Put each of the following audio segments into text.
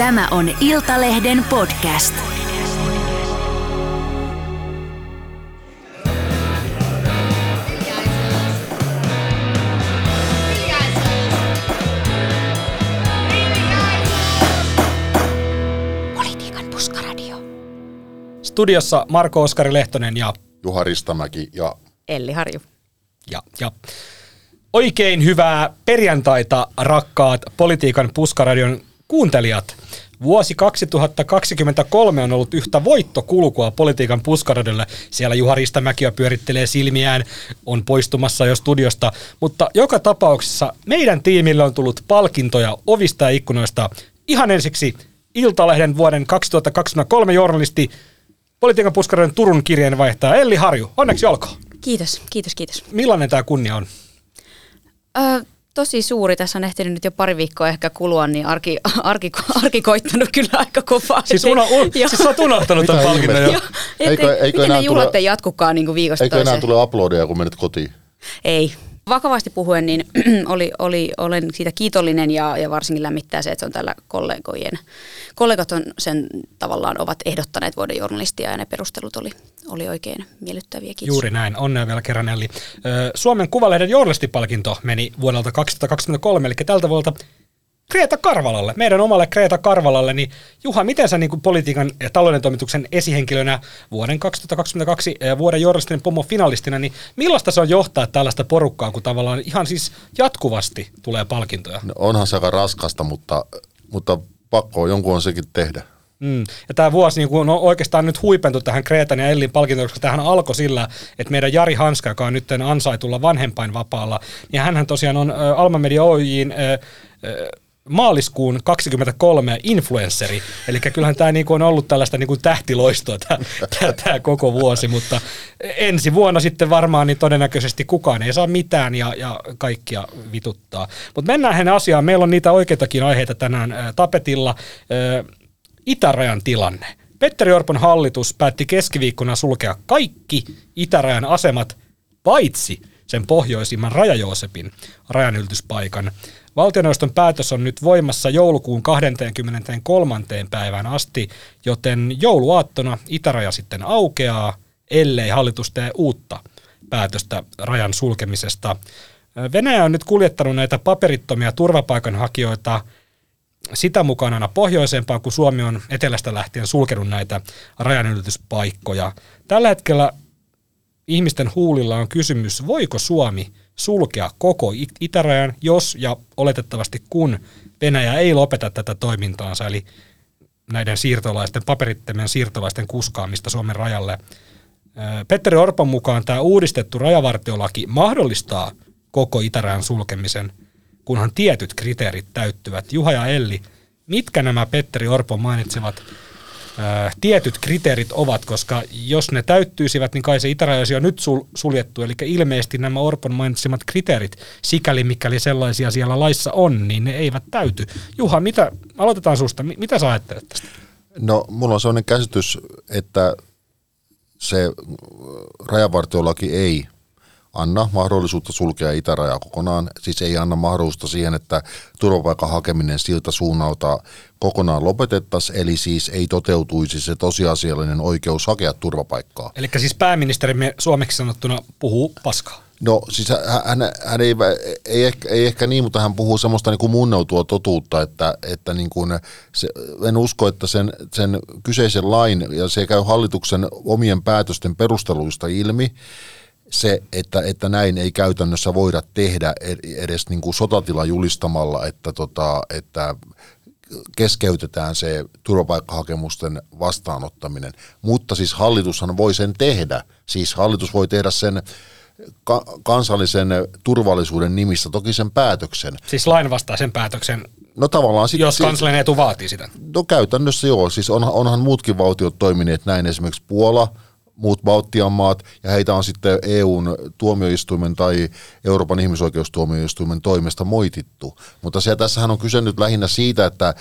Tämä on Iltalehden podcast. Politiikan puskaradio. Studiossa Marko Oskari Lehtonen ja, Juha Ristamäki ja Elli Harju. ja, ja oikein hyvää perjantaita, rakkaat Politiikan puskaradion kuuntelijat. Vuosi 2023 on ollut yhtä voittokulkua politiikan puskaradiolle. Siellä Juha Ristamäki jo pyörittelee silmiään, on poistumassa jo studiosta. Mutta joka tapauksessa meidän tiimille on tullut palkintoja ovista ja ikkunoista. Ihan ensiksi Iltalehden vuoden 2023 journalisti, politiikan puskaradion Turun kirjeenvaihtaja Elli Harju. Onneksi olkoon. Kiitos, kiitos, kiitos. Millainen tämä kunnia on? Ö, tosi suuri. Tässä on ehtinyt nyt jo pari viikkoa ehkä kulua, niin arki, arki, arki koittanut kyllä aika kovaa. Siis, uno, un, Joo. siis sä oot unohtanut tämän palkinnon jo. Eikö- eikö miten enää ne juhlat tule- ei jatkukaan niin kuin viikosta eikö enää tule uploadeja, kun menet kotiin? Ei. Vakavasti puhuen, niin oli, oli, olen siitä kiitollinen ja, ja varsinkin lämmittää se, että se on tällä kollegojen. Kollegat on sen tavallaan ovat ehdottaneet vuoden journalistia ja ne perustelut oli, oli oikein miellyttäviä. Kiitos. Juuri näin, onnea vielä kerran Elli. Suomen Kuvalehden journalistipalkinto meni vuodelta 2023, eli tältä vuodelta Kreeta Karvalalle, meidän omalle Kreeta Karvalalle, niin Juha, miten sä niin kuin politiikan ja talouden toimituksen esihenkilönä vuoden 2022 ö, vuoden journalistinen pomo finalistina, niin millaista se on johtaa tällaista porukkaa, kun tavallaan ihan siis jatkuvasti tulee palkintoja? No, onhan se aika raskasta, mutta, mutta pakko on jonkun on sekin tehdä. Mm. Ja tämä vuosi niin kun on oikeastaan nyt huipentu tähän Kreetan ja Ellin palkintoon, koska tähän alkoi sillä, että meidän Jari Hanska, joka on nyt ansaitulla vanhempainvapaalla, niin hänhän tosiaan on ä, Alma Media Oyjin ä, ä, maaliskuun 23 influensseri. Eli kyllähän tämä niinku on ollut tällaista niinku tähtiloistoa tämä koko vuosi, mutta ensi vuonna sitten varmaan niin todennäköisesti kukaan ei saa mitään ja, ja kaikkia vituttaa. Mutta mennään hänen asiaan. Meillä on niitä oikeitakin aiheita tänään ä, tapetilla. Ä, itärajan tilanne. Petteri Orpon hallitus päätti keskiviikkona sulkea kaikki itärajan asemat, paitsi sen pohjoisimman Raja-Joosepin rajanylityspaikan. Valtioneuvoston päätös on nyt voimassa joulukuun 23. päivään asti, joten jouluaattona itäraja sitten aukeaa, ellei hallitus tee uutta päätöstä rajan sulkemisesta. Venäjä on nyt kuljettanut näitä paperittomia turvapaikanhakijoita sitä mukaan aina pohjoisempaan, kun Suomi on etelästä lähtien sulkenut näitä rajanylityspaikkoja. Tällä hetkellä ihmisten huulilla on kysymys, voiko Suomi sulkea koko it- itärajan, jos ja oletettavasti kun Venäjä ei lopeta tätä toimintaansa, eli näiden siirtolaisten, paperittomien siirtolaisten kuskaamista Suomen rajalle. Petteri Orpon mukaan tämä uudistettu rajavartiolaki mahdollistaa koko itärajan sulkemisen, kunhan tietyt kriteerit täyttyvät. Juha ja Elli, mitkä nämä Petteri Orpon mainitsevat ää, tietyt kriteerit ovat, koska jos ne täyttyisivät, niin kai se itäraja olisi jo nyt sul- suljettu. Eli ilmeisesti nämä Orpon mainitsemat kriteerit, sikäli mikäli sellaisia siellä laissa on, niin ne eivät täyty. Juha, mitä, aloitetaan susta, Mi- mitä sä ajattelet tästä? No, mulla on sellainen käsitys, että se äh, rajavartiolaki ei anna mahdollisuutta sulkea itärajaa kokonaan. Siis ei anna mahdollisuutta siihen, että turvapaikan hakeminen siltä suunnalta kokonaan lopetettaisiin, eli siis ei toteutuisi se tosiasiallinen oikeus hakea turvapaikkaa. Eli siis pääministerimme suomeksi sanottuna puhuu paskaa. No siis hän, hän, hän ei, ei, ehkä, ei ehkä niin, mutta hän puhuu semmoista niin kuin munneutua totuutta, että, että niin kuin se, en usko, että sen, sen kyseisen lain, ja se käy hallituksen omien päätösten perusteluista ilmi, se, että, että näin ei käytännössä voida tehdä edes niin kuin sotatila julistamalla, että, tota, että keskeytetään se turvapaikkahakemusten vastaanottaminen. Mutta siis hallitushan voi sen tehdä. Siis hallitus voi tehdä sen ka- kansallisen turvallisuuden nimissä toki sen päätöksen. Siis lainvastaisen päätöksen, No tavallaan sit, jos kansallinen etu vaatii sitä. No käytännössä joo, siis onhan, onhan muutkin valtiot toimineet näin, esimerkiksi Puola, muut Baltian maat, ja heitä on sitten EUn tuomioistuimen tai Euroopan ihmisoikeustuomioistuimen toimesta moitittu. Mutta se, tässähän on kyse nyt lähinnä siitä, että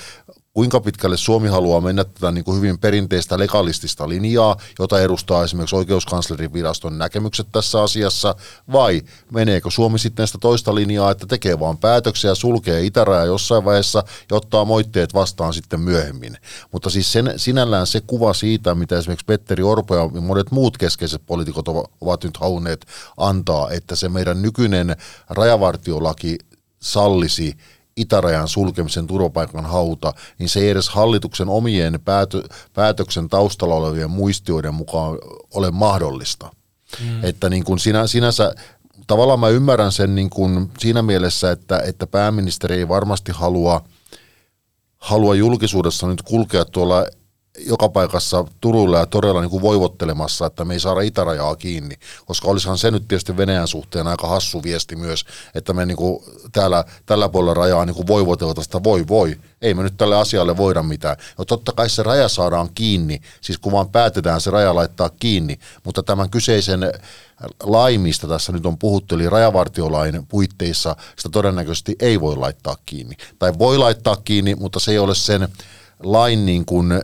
kuinka pitkälle Suomi haluaa mennä tätä niin kuin hyvin perinteistä legalistista linjaa, jota edustaa esimerkiksi oikeuskanslerin viraston näkemykset tässä asiassa, vai meneekö Suomi sitten sitä toista linjaa, että tekee vaan päätöksiä, sulkee itäraja jossain vaiheessa ja ottaa moitteet vastaan sitten myöhemmin. Mutta siis sen, sinällään se kuva siitä, mitä esimerkiksi Petteri Orpo ja monet muut keskeiset poliitikot ovat nyt halunneet antaa, että se meidän nykyinen rajavartiolaki sallisi itärajan sulkemisen turvapaikan hauta, niin se ei edes hallituksen omien päätö, päätöksen taustalla olevien muistioiden mukaan ole mahdollista. Mm. Että niin kuin sinä, sinänsä tavallaan mä ymmärrän sen niin kuin siinä mielessä, että, että pääministeri ei varmasti halua, halua julkisuudessa nyt kulkea tuolla joka paikassa Turulla ja todella niin kuin voivottelemassa, että me ei saada itärajaa kiinni, koska olisihan se nyt tietysti Venäjän suhteen aika hassu viesti myös, että me niin kuin täällä, tällä puolella rajaa niin kuin sitä voi voi, ei me nyt tälle asialle voida mitään. No totta kai se raja saadaan kiinni, siis kun vaan päätetään se raja laittaa kiinni, mutta tämän kyseisen lain, mistä tässä nyt on puhuttu, eli rajavartiolain puitteissa, sitä todennäköisesti ei voi laittaa kiinni. Tai voi laittaa kiinni, mutta se ei ole sen lain niin kuin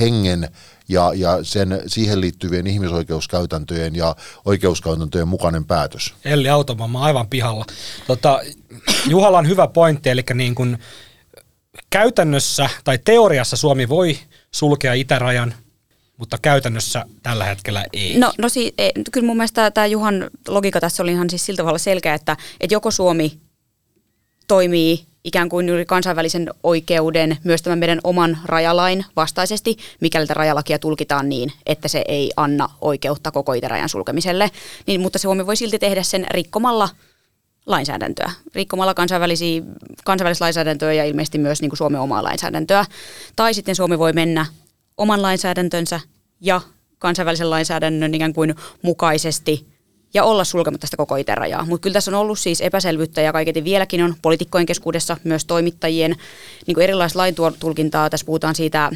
hengen ja, ja sen, siihen liittyvien ihmisoikeuskäytäntöjen ja oikeuskäytäntöjen mukainen päätös. Elli Automamma aivan pihalla. Tota, Juhalla on hyvä pointti, eli niin kuin käytännössä tai teoriassa Suomi voi sulkea itärajan, mutta käytännössä tällä hetkellä ei. No, no si- ei, kyllä mun mielestä tämä Juhan logiikka tässä oli ihan siis sillä tavalla selkeä, että, että joko Suomi toimii ikään kuin juuri kansainvälisen oikeuden, myös tämän meidän oman rajalain vastaisesti, mikäli tätä rajalakia tulkitaan niin, että se ei anna oikeutta koko itärajan sulkemiselle. Niin, mutta Suomi voi silti tehdä sen rikkomalla lainsäädäntöä, rikkomalla kansainvälisiä, kansainvälistä lainsäädäntöä ja ilmeisesti myös niin kuin Suomen omaa lainsäädäntöä. Tai sitten Suomi voi mennä oman lainsäädäntönsä ja kansainvälisen lainsäädännön ikään kuin mukaisesti – ja olla sulkematta sitä koko itärajaa. Mutta kyllä tässä on ollut siis epäselvyyttä ja kaiketi vieläkin on poliitikkojen keskuudessa myös toimittajien niin erilaista laintulkintaa. Tässä puhutaan siitä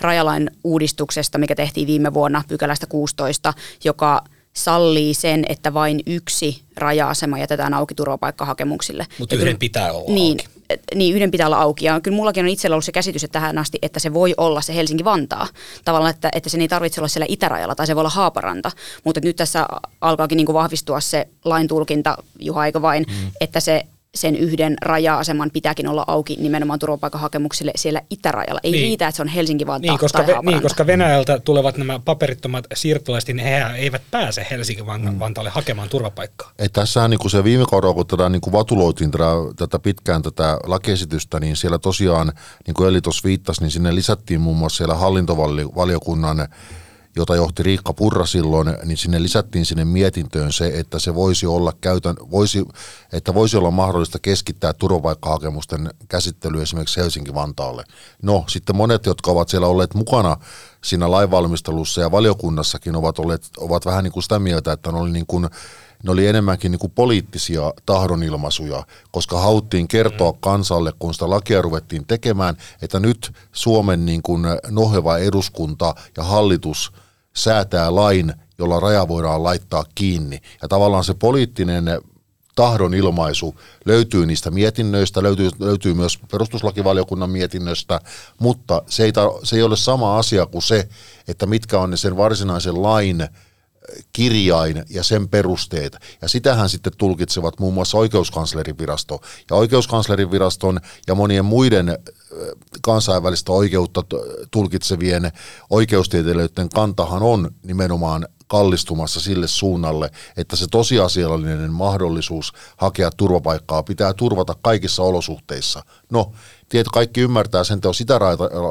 rajalain uudistuksesta, mikä tehtiin viime vuonna pykälästä 16, joka sallii sen, että vain yksi raja-asema jätetään auki turvapaikkahakemuksille. Mutta yhden pitää olla niin, auki niin yhden pitää olla auki. Ja kyllä mullakin on itsellä ollut se käsitys että tähän asti, että se voi olla se Helsinki-Vantaa. Tavallaan, että, että sen ei tarvitse olla siellä itärajalla tai se voi olla Haaparanta. Mutta nyt tässä alkaakin niin kuin vahvistua se lain tulkinta, Juha, eikö vain, mm. että se sen yhden raja-aseman pitääkin olla auki nimenomaan turvapaikanhakemuksille siellä itärajalla. Ei niin. riitä, että se on Helsinki vaan niin, koska, ve, niin, koska Venäjältä tulevat nämä paperittomat siirtolaiset, niin he eivät pääse Helsingin Vantaalle mm. hakemaan turvapaikkaa. Ei, tässähän niin se viime kaudella, kun tätä niin kuin vatuloitiin tätä, tätä pitkään tätä lakiesitystä, niin siellä tosiaan, niin kuin Eli tuossa viittasi, niin sinne lisättiin muun muassa siellä hallintovaliokunnan jota johti Riikka Purra silloin, niin sinne lisättiin sinne mietintöön se, että se voisi olla käytän, voisi, että voisi olla mahdollista keskittää turvapaikkahakemusten käsittely esimerkiksi Helsinki-Vantaalle. No sitten monet, jotka ovat siellä olleet mukana siinä lainvalmistelussa ja valiokunnassakin ovat, olleet, ovat vähän niin kuin sitä mieltä, että ne oli, niin kuin, ne oli enemmänkin niin kuin poliittisia tahdonilmaisuja, koska hauttiin kertoa mm. kansalle, kun sitä lakia ruvettiin tekemään, että nyt Suomen niin kuin noheva eduskunta ja hallitus säätää lain, jolla raja voidaan laittaa kiinni. Ja tavallaan se poliittinen tahdon ilmaisu löytyy niistä mietinnöistä, löytyy, löytyy myös perustuslakivaliokunnan mietinnöstä, mutta se ei, ta, se ei ole sama asia kuin se, että mitkä on ne sen varsinaisen lain kirjain ja sen perusteet. Ja sitähän sitten tulkitsevat muun muassa oikeuskanslerin virasto. Ja oikeuskanslerin viraston ja monien muiden kansainvälistä oikeutta tulkitsevien oikeustieteilijöiden kantahan on nimenomaan kallistumassa sille suunnalle, että se tosiasiallinen mahdollisuus hakea turvapaikkaa pitää turvata kaikissa olosuhteissa. No, tieto kaikki ymmärtää sen, että jos sitä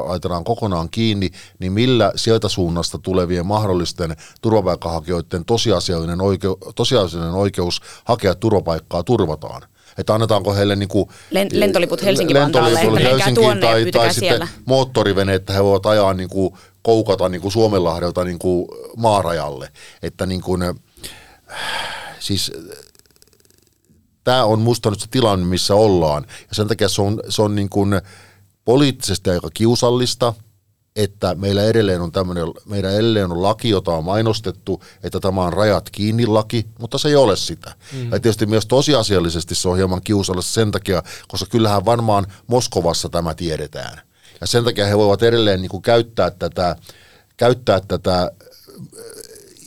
laitetaan kokonaan kiinni, niin millä sieltä suunnasta tulevien mahdollisten turvapaikkahakijoiden tosiasiallinen, oikeu- tosiasiallinen oikeus hakea turvapaikkaa turvataan että annetaanko heille niin kuin lentoliput Helsingin Vantaalle, että menkää tuonne tai, tai sitten moottorivene, että he voivat ajaa niin kuin, koukata niin kuin Suomenlahdelta niin kuin maarajalle. Että niin kuin, siis tämä on musta nyt se tilanne, missä ollaan. Ja sen takia se on, se on niin kuin poliittisesti aika kiusallista, että meillä edelleen on tämmöinen, meidän edelleen on laki, jota on mainostettu, että tämä on rajat kiinni laki, mutta se ei ole sitä. Mm. Ja tietysti myös tosiasiallisesti se on hieman kiusallista sen takia, koska kyllähän varmaan Moskovassa tämä tiedetään Ja sen takia he voivat edelleen niin kuin käyttää tätä, käyttää tätä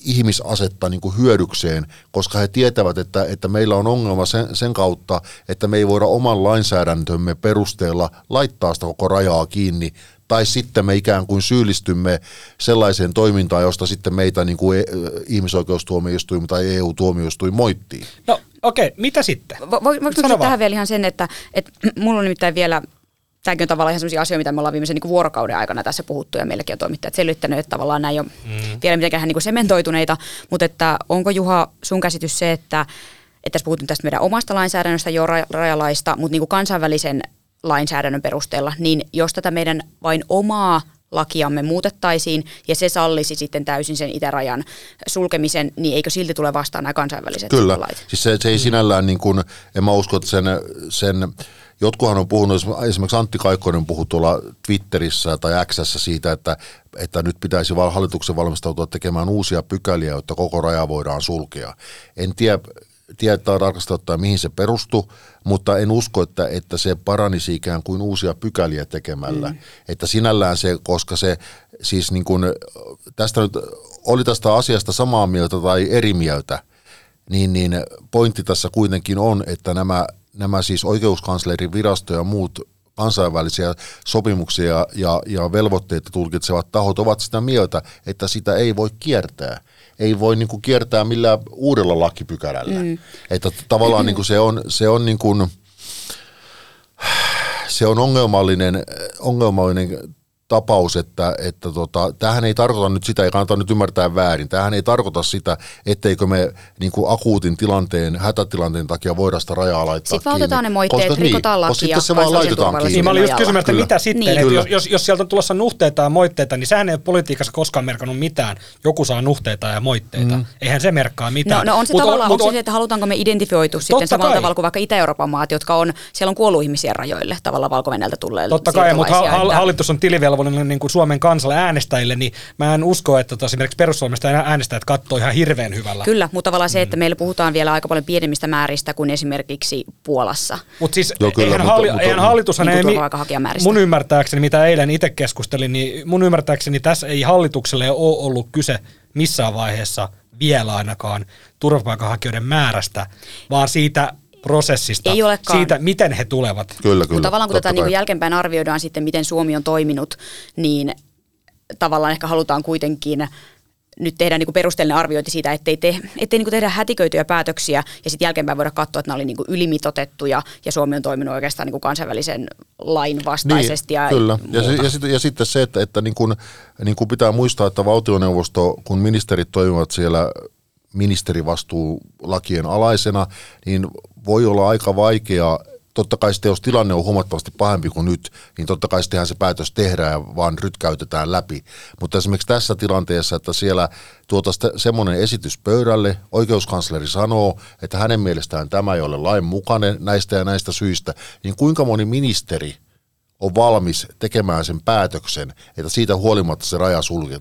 ihmisasetta niin kuin hyödykseen, koska he tietävät, että, että meillä on ongelma sen, sen kautta, että me ei voida oman lainsäädäntömme perusteella laittaa sitä koko rajaa kiinni, tai sitten me ikään kuin syyllistymme sellaiseen toimintaan, josta sitten meitä niin kuin ihmisoikeustuomioistuin tai EU-tuomioistuin moittii. No okei, okay, mitä sitten? Vo, voinko tähän vielä ihan sen, että, että mulla on nimittäin vielä tämäkin on tavallaan ihan sellaisia asioita, mitä me ollaan viimeisen niin vuorokauden aikana tässä puhuttu ja meilläkin on toimittajat selvittänyt, että tavallaan näin on mm. vielä mitenkään niin kuin sementoituneita, mutta että onko Juha sun käsitys se, että, että tässä puhuttiin tästä meidän omasta lainsäädännöstä jo rajalaista, mutta niin kuin kansainvälisen lainsäädännön perusteella, niin jos tätä meidän vain omaa lakiamme muutettaisiin ja se sallisi sitten täysin sen itärajan sulkemisen, niin eikö silti tule vastaan nämä kansainväliset Kyllä, lait? siis se, se ei sinällään niin kuin, en mä usko, että sen, sen Jotkuhan on puhunut, esimerkiksi Antti Kaikkonen puhui tuolla Twitterissä tai Xssä siitä, että, että nyt pitäisi hallituksen valmistautua tekemään uusia pykäliä, jotta koko raja voidaan sulkea. En tiedä, tietää tarkasti ottaen, mihin se perustuu, mutta en usko, että, että se paranisi ikään kuin uusia pykäliä tekemällä. Mm. Että sinällään se, koska se siis niin kuin, tästä nyt oli tästä asiasta samaa mieltä tai eri mieltä, niin, niin pointti tässä kuitenkin on, että nämä nämä siis oikeuskanslerin virasto ja muut kansainvälisiä sopimuksia ja, ja velvoitteita tulkitsevat tahot ovat sitä mieltä, että sitä ei voi kiertää. Ei voi niin kuin kiertää millään uudella lakipykärällä. Mm. Että tavallaan niin kuin se on, se on niin kuin, se on ongelmallinen, ongelmallinen tapaus, että, että tota, tämähän ei tarkoita nyt sitä, ei kannata nyt ymmärtää väärin, tämähän ei tarkoita sitä, etteikö me niin kuin akuutin tilanteen, hätätilanteen takia voida sitä rajaa laittaa Sitten kiinni. otetaan ne moitteet, koska, rikotaan niin, lakia. Sitten se vaan laitetaan kiinni. Niin, mä olin just kysymään, että mitä sitten, niin. että jos, jos, jos sieltä on tulossa nuhteita ja moitteita, niin sehän ei ole politiikassa koskaan merkannut mitään. Joku saa nuhteita ja moitteita. Mm. Eihän se merkkaa mitään. No, no on se mut, tavallaan, mut, onko se, että halutaanko me identifioitu sitten samalla kai. tavalla kuin vaikka Itä-Euroopan maat, jotka on, siellä on kuollut ihmisiä rajoille, tavallaan valko tulleille Totta kai, mutta hallitus on tilivelvollinen niin kuin Suomen kansalle äänestäjille, niin mä en usko, että tos, esimerkiksi perussuomesta äänestäjät katsoo ihan hirveän hyvällä. Kyllä, mutta tavallaan se, että mm. meillä puhutaan vielä aika paljon pienemmistä määristä kuin esimerkiksi Puolassa. Mut siis, Joo, kyllä, eihän, mutta, halli, mutta, eihän hallitushan niin ei, mun ymmärtääkseni, mitä eilen itse keskustelin, niin mun ymmärtääkseni tässä ei hallitukselle ole ollut kyse missään vaiheessa vielä ainakaan turvapaikanhakijoiden määrästä, vaan siitä prosessista, Ei olekaan. siitä, miten he tulevat. Kyllä, kyllä. Mutta tavallaan kun tätä niin jälkeenpäin arvioidaan sitten, miten Suomi on toiminut, niin tavallaan ehkä halutaan kuitenkin nyt tehdä niin perusteellinen arviointi siitä, ettei, te, ettei niin tehdä hätiköityjä päätöksiä ja sitten jälkeenpäin voida katsoa, että ne oli niin ylimitotettuja ja Suomi on toiminut oikeastaan niin kansainvälisen lain vastaisesti. Niin, ja kyllä. Ja, se, ja, sitten, ja sitten se, että, että niin kuin, niin kuin pitää muistaa, että valtioneuvosto, kun ministerit toimivat siellä ministerivastuulakien alaisena, niin voi olla aika vaikea totta kai sitten jos tilanne on huomattavasti pahempi kuin nyt, niin totta kai sittenhän se päätös tehdään ja vaan rytkäytetään läpi. Mutta esimerkiksi tässä tilanteessa, että siellä tuotaisiin semmoinen esitys pöydälle, oikeuskansleri sanoo, että hänen mielestään tämä ei ole lain mukainen näistä ja näistä syistä, niin kuinka moni ministeri on valmis tekemään sen päätöksen, että siitä huolimatta se raja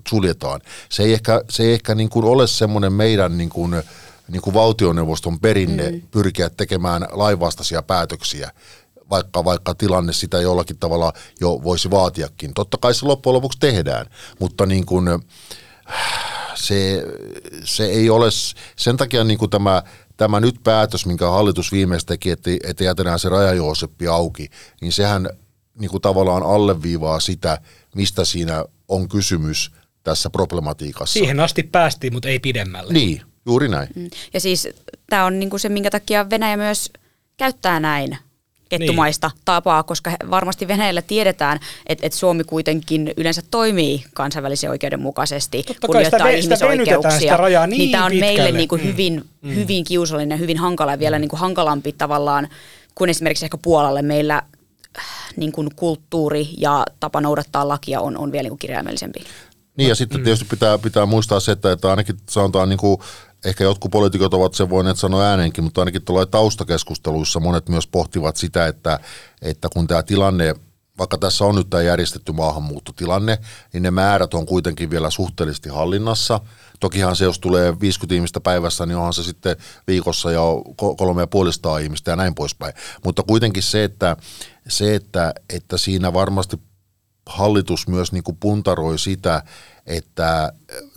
suljetaan. Se ei ehkä, se ei ehkä niin kuin ole semmoinen meidän niin kuin, niin kuin valtioneuvoston perinne mm. pyrkiä tekemään lainvastaisia päätöksiä, vaikka, vaikka tilanne sitä jollakin tavalla jo voisi vaatiakin. Totta kai se loppujen lopuksi tehdään, mutta niin kuin, se, se ei ole, sen takia niin kuin tämä, tämä nyt päätös, minkä hallitus viimeistä teki, että, että jätetään se rajajooseppi auki, niin sehän niin kuin tavallaan alleviivaa sitä, mistä siinä on kysymys tässä problematiikassa. Siihen asti päästiin, mutta ei pidemmälle. Niin, Juuri näin. Mm. Ja siis tämä on niinku se, minkä takia Venäjä myös käyttää näin kettumaista niin. tapaa, koska varmasti Venäjällä tiedetään, että, että Suomi kuitenkin yleensä toimii kansainvälisen oikeuden mukaisesti, Totta kunnioittaa sitä, ihmisoikeuksia. Sitä rajaa niin, niin tämä on pitkälle. meille niin kuin mm. hyvin, mm. hyvin kiusallinen, hyvin hankala ja vielä mm. niin kuin hankalampi tavallaan kuin esimerkiksi ehkä Puolalle. Meillä äh, niin kuin kulttuuri ja tapa noudattaa lakia on, on vielä niin kuin kirjaimellisempi. Niin ja sitten mm. tietysti pitää, pitää muistaa se, että, että ainakin sanotaan niin kuin ehkä jotkut poliitikot ovat sen voineet sanoa ääneenkin, mutta ainakin tulee taustakeskusteluissa monet myös pohtivat sitä, että, että kun tämä tilanne, vaikka tässä on nyt tämä järjestetty maahanmuuttotilanne, niin ne määrät on kuitenkin vielä suhteellisesti hallinnassa. Tokihan se, jos tulee 50 ihmistä päivässä, niin onhan se sitten viikossa jo kolme ja puolista ihmistä ja näin poispäin. Mutta kuitenkin se, että, se, että, että siinä varmasti hallitus myös niin kuin puntaroi sitä, että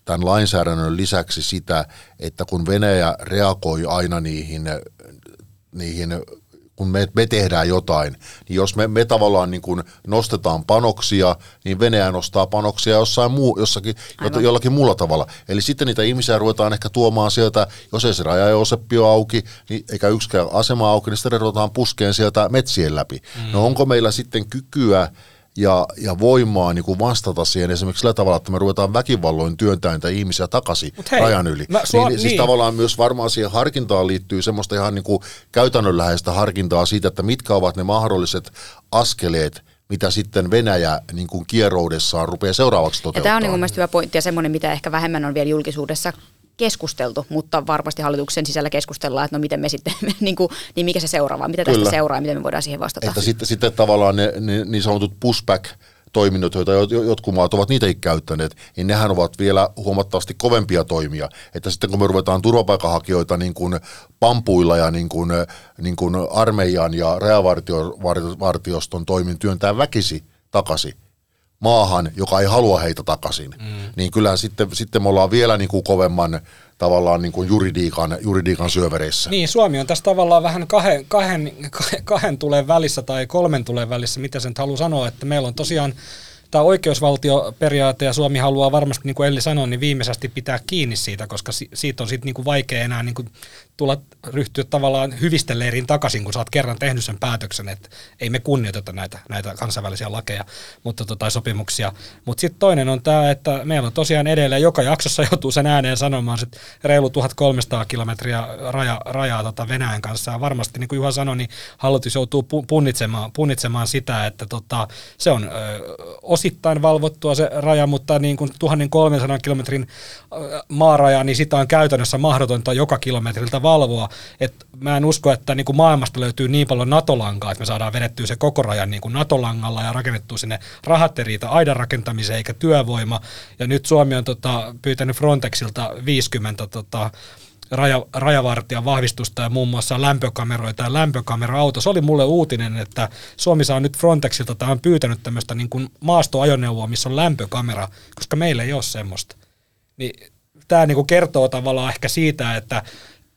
tämän lainsäädännön lisäksi sitä, että kun Venäjä reagoi aina niihin, niihin kun me, me tehdään jotain, niin jos me, me tavallaan niin kuin nostetaan panoksia, niin Venäjä nostaa panoksia jossain muu, jossakin, Aivan. jollakin muulla tavalla. Eli sitten niitä ihmisiä ruvetaan ehkä tuomaan sieltä, jos ei se raja Joseppi ole auki, niin eikä yksikään asema auki, niin sitten ruvetaan puskeen sieltä metsien läpi. Mm. No onko meillä sitten kykyä ja, ja voimaa niin kuin vastata siihen esimerkiksi sillä tavalla, että me ruvetaan väkivalloin työntämään niitä ihmisiä takaisin hei, rajan yli. Mä, sua, niin, niin. Siis niin. tavallaan myös varmaan siihen harkintaan liittyy semmoista ihan niin kuin käytännönläheistä harkintaa siitä, että mitkä ovat ne mahdolliset askeleet, mitä sitten Venäjä niin kuin kierroudessaan rupeaa seuraavaksi toteuttamaan. Ja tämä on niin mielestäni hyvä pointti ja semmoinen, mitä ehkä vähemmän on vielä julkisuudessa keskusteltu, mutta varmasti hallituksen sisällä keskustellaan, että no miten me sitten, niin, kuin, niin mikä se seuraava, mitä tästä Kyllä. seuraa ja miten me voidaan siihen vastata. Että sitten, sitten tavallaan ne, ne niin sanotut pushback toiminnot, joita jotkut maat ovat niitäkin käyttäneet, niin nehän ovat vielä huomattavasti kovempia toimia. Että sitten kun me ruvetaan turvapaikanhakijoita niin kuin pampuilla ja niin kuin, niin kuin armeijan ja rajavartioston toimin työntää väkisi takaisin, maahan, joka ei halua heitä takaisin, mm. niin kyllähän sitten, sitten me ollaan vielä niin kuin kovemman tavallaan niin kuin juridiikan, juridiikan syövereissä. Niin, Suomi on tässä tavallaan vähän kahden, kahden, kahden tulen välissä tai kolmen tulen välissä, mitä sen haluaa sanoa, että meillä on tosiaan tämä oikeusvaltioperiaate ja Suomi haluaa varmasti, niin kuin Elli sanoi, niin viimeisesti pitää kiinni siitä, koska siitä on sitten niin kuin vaikea enää niin kuin tulla ryhtyä tavallaan hyvisteleiriin takaisin, kun sä oot kerran tehnyt sen päätöksen, että ei me kunnioiteta näitä, näitä kansainvälisiä lakeja mutta, tota, tai sopimuksia. Mutta sitten toinen on tämä, että meillä on tosiaan edelleen, joka jaksossa joutuu sen ääneen sanomaan, että reilu 1300 kilometriä raja, rajaa tota Venäjän kanssa. Ja varmasti, niin kuin Juha sanoi, niin hallitus joutuu punnitsemaan, punnitsemaan sitä, että tota, se on ö, osittain valvottua se raja, mutta niin kuin 1300 kilometrin maaraja, niin sitä on käytännössä mahdotonta joka kilometriltä valvoa. Et mä en usko, että niin kuin maailmasta löytyy niin paljon NATO-lankaa, että me saadaan vedettyä se koko rajan niin kuin NATO-langalla ja rakennettua sinne rahat riitä aidan rakentamiseen eikä työvoima. Ja nyt Suomi on tota, pyytänyt Frontexilta 50 tota, raja, rajavartijan vahvistusta ja muun muassa lämpökameroita ja lämpökamera-auto. Se oli mulle uutinen, että Suomi saa nyt Frontexilta tai on pyytänyt tämmöistä niin kuin maastoajoneuvoa, missä on lämpökamera, koska meillä ei ole semmoista. Niin tämä niin kuin kertoo tavallaan ehkä siitä, että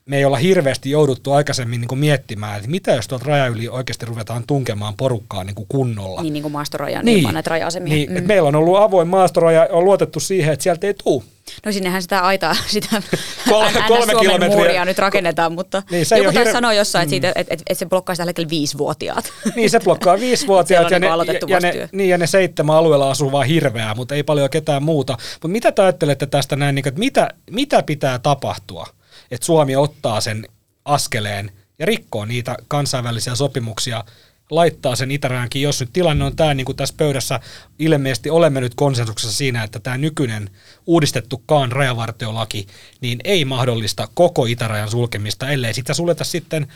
me ei olla hirveästi jouduttu aikaisemmin niin kuin miettimään, että mitä jos tuolta raja yli oikeasti ruvetaan tunkemaan porukkaa niin kuin kunnolla. Niin, niin kuin maastoraja, niin, niin näitä raja-asemia. Niin, mm. meillä on ollut avoin maastoraja, on luotettu siihen, että sieltä ei tule. No sinnehän sitä aitaa, sitä kolme, kolme Suomen kilometriä. muuria nyt rakennetaan, mutta niin, se joku taisi sanoa jossain, että, siitä, että, että, että se blokkaa tällä hetkellä viisivuotiaat. Niin, se blokkaa viisivuotiaat ja, ne, niin ja, ne, niin, ja ne seitsemän alueella asuu vaan hirveää, mutta ei paljon ketään muuta. Mutta mitä te ajattelette tästä näin, niin että mitä, mitä pitää tapahtua, että Suomi ottaa sen askeleen ja rikkoo niitä kansainvälisiä sopimuksia, laittaa sen itärajankin, jos nyt tilanne on tämä, niin kuin tässä pöydässä ilmeisesti olemme nyt konsensuksessa siinä, että tämä nykyinen uudistettukaan rajavartiolaki, niin ei mahdollista koko itärajan sulkemista, ellei sitä suljeta sitten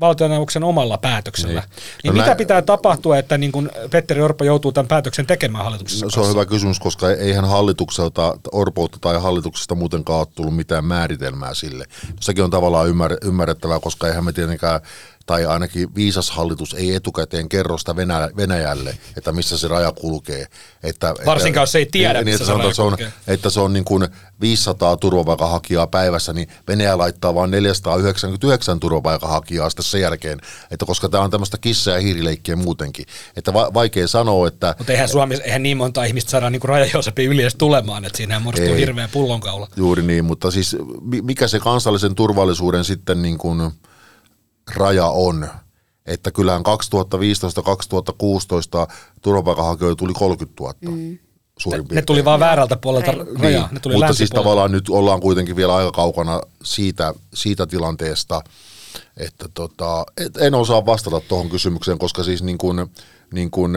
valtioneuvoksen omalla päätöksellä. Niin, niin no mitä nä- pitää tapahtua, että niin kun Petteri Orpo joutuu tämän päätöksen tekemään hallituksessa? No, se on hyvä kysymys, koska eihän hallitukselta, Orpolta tai hallituksesta muutenkaan ole tullut mitään määritelmää sille. Sekin on tavallaan ymmär, ymmärrettävää, koska eihän me tietenkään tai ainakin viisas hallitus ei etukäteen kerro sitä Venäjälle, että missä se raja kulkee. Että, Varsinkaan jos ei tiedä, niin, missä että se, on, kulkee. Että se on niin kuin 500 turvapaikanhakijaa päivässä, niin Venäjä laittaa vain 499 turvapaikanhakijaa sitten sen jälkeen, että koska tämä on tämmöistä kissa- ja hiirileikkiä muutenkin. Että va- vaikea sanoa, että... Mutta eihän Suomi, eihän niin monta ihmistä saada niin rajajosepi yli edes tulemaan, että siinä muodostuu hirveä pullonkaula. Juuri niin, mutta siis mikä se kansallisen turvallisuuden sitten niin kuin raja on. Että kyllähän 2015-2016 turvapaikanhakijoita tuli 30 000. Mm. Suurin ne, ne tuli vaan väärältä puolelta rajaa. Niin, ne tuli mutta siis tavallaan nyt ollaan kuitenkin vielä aika kaukana siitä, siitä tilanteesta, että tota, et en osaa vastata tuohon kysymykseen, koska siis niin kuin, niin kun,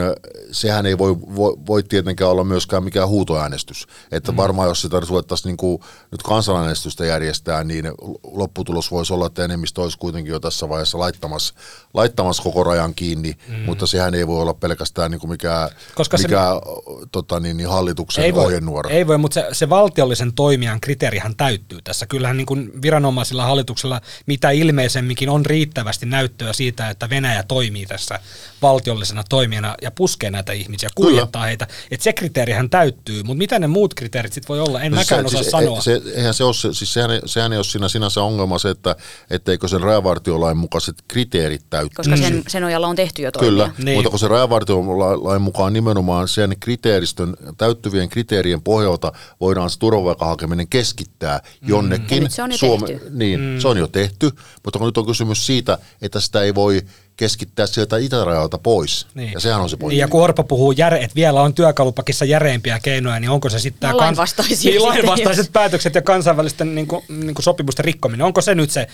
sehän ei voi, voi, voi tietenkään olla myöskään mikään huutoäänestys. Että mm. varmaan jos sitä ruvettaisiin niin kuin nyt kansanäänestystä järjestää, niin lopputulos voisi olla, että enemmistö olisi kuitenkin jo tässä vaiheessa laittamassa, laittamassa koko rajan kiinni, mm. mutta sehän ei voi olla pelkästään niin kuin mikään, Koska mikään se, tota niin, niin hallituksen ei ohjenuora. Ei voi, mutta se, se valtiollisen toimijan kriteerihän täyttyy tässä. Kyllähän niin kuin viranomaisilla hallituksella mitä ilmeisemminkin on riittävästi näyttöä siitä, että Venäjä toimii tässä valtiollisena toimijana toimijana ja puskee näitä ihmisiä, kuljettaa heitä. Että se kriteerihän täyttyy, mutta mitä ne muut kriteerit sitten voi olla, en No mäkään se, osaa siis, sanoa. Se, eihän se ole, se- siis sehän, ei- sehän ei ole siinä sinänsä ongelma se, että etteikö sen rajavartiolain mukaiset kriteerit täytty. Koska sen, sen ojalla on tehty jo toimia. Kyllä, Niin. mutta kun se rajavartiolain mukaan nimenomaan sen kriteeristön, täyttyvien kriteerien pohjalta voidaan se turvapaikkahakeminen keskittää jonnekin. Ja nyt se on jo tehty. Niin, mm. se on jo tehty, mutta kun nyt on kysymys siitä, että sitä ei voi keskittää sieltä itärajalta pois. Niin. Ja sehän on se pointti. Niin, ja kun Orpo puhuu, järe, että vielä on työkalupakissa järeimpiä keinoja, niin onko se sitten tämä No, lainvastaisia niin, lainvastaiset jos- päätökset ja kansainvälisten niin kuin, niin kuin sopimusten rikkominen, onko se nyt se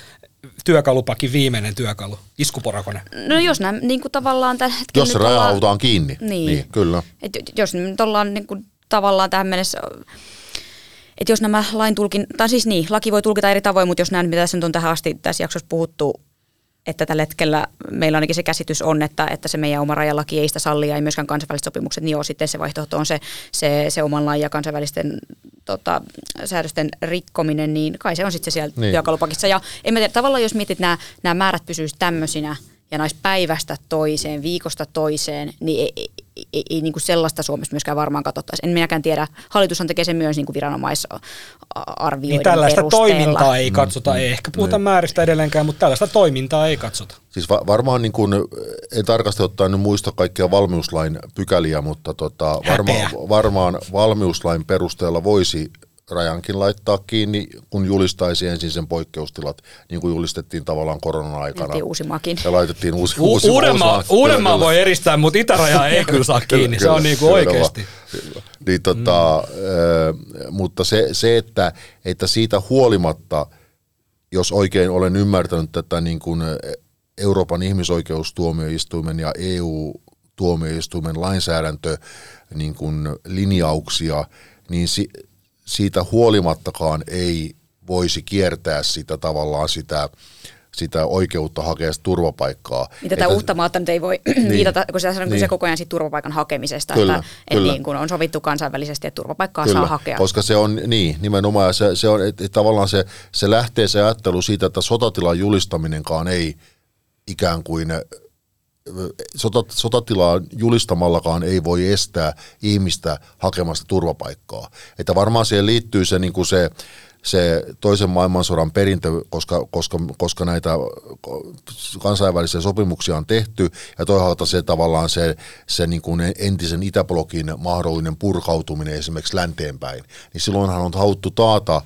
työkalupakin viimeinen työkalu, iskuporakone? No jos nämä niin kuin tavallaan... Tällä hetkellä Jos se raja ollaan- halutaan kiinni, Niin. niin, niin kyllä. Et jos nyt ollaan niin kuin tavallaan tähän mennessä, että jos nämä lain tulkin, tai siis niin, laki voi tulkita eri tavoin, mutta jos näin, mitä tässä nyt on tähän asti tässä jaksossa puhuttu, että tällä hetkellä meillä ainakin se käsitys on, että, että se meidän oma rajalaki ei sitä salli ja ei myöskään kansainväliset sopimukset, niin joo, sitten se vaihtoehto on se, se, se oman lain ja kansainvälisten tota, säädösten rikkominen, niin kai se on sitten se siellä. Niin. työkalupakissa. Ja en mä tiedä, tavallaan jos mietit, että nämä, nämä määrät pysyisivät tämmöisinä, ja nais päivästä toiseen, viikosta toiseen, niin ei, ei, ei, ei, ei niin kuin sellaista Suomessa myöskään varmaan katsottaisi. En minäkään tiedä. Hallitushan tekee sen myös niin kuin viranomaisarvioiden Niin tällaista perusteella. toimintaa ei katsota, ei ehkä puhuta määristä edelleenkään, mutta tällaista toimintaa ei katsota. Siis va- varmaan niin kuin, en tarkasti ottaen nyt muista kaikkia valmiuslain pykäliä, mutta tota, varma, varmaan valmiuslain perusteella voisi rajankin laittaa kiinni, kun julistaisi ensin sen poikkeustilat, niin kuin julistettiin tavallaan koronan aikana. Laitettiin Uusimaakin. Ja laitettiin uusi, U- uusi Uudenmaa, Uudenmaa kyllä, voi eristää, mutta itäraja ei kyllä saa kiinni, se on niin kuin kyllä, oikeasti. kyllä. Niin, tota, mm. mutta se, se että, että siitä huolimatta, jos oikein olen ymmärtänyt tätä niin kuin Euroopan ihmisoikeustuomioistuimen ja EU-tuomioistuimen lainsäädäntö niin kuin linjauksia, niin si, siitä huolimattakaan ei voisi kiertää sitä tavallaan sitä, sitä oikeutta hakea sitä turvapaikkaa. Mitä tämä maata nyt ei voi niin. viitata, kun se on kyse Niin. koko ajan siitä turvapaikan hakemisesta, Kyllä, että, kyllä. niin kun on sovittu kansainvälisesti, että turvapaikkaa saa hakea. koska se on, niin, nimenomaan, se, se on, että tavallaan se, se lähtee se ajattelu siitä, että sotatilan julistaminenkaan ei ikään kuin, ö, sota, sotatilaa julistamallakaan ei voi estää ihmistä hakemasta turvapaikkaa. Että varmaan siihen liittyy se, niin kuin se, se toisen maailmansodan perintö, koska, koska, koska näitä kansainvälisiä sopimuksia on tehty, ja toisaalta se tavallaan se, se niin kuin entisen Itäblokin mahdollinen purkautuminen esimerkiksi länteenpäin, niin silloinhan on haluttu taata,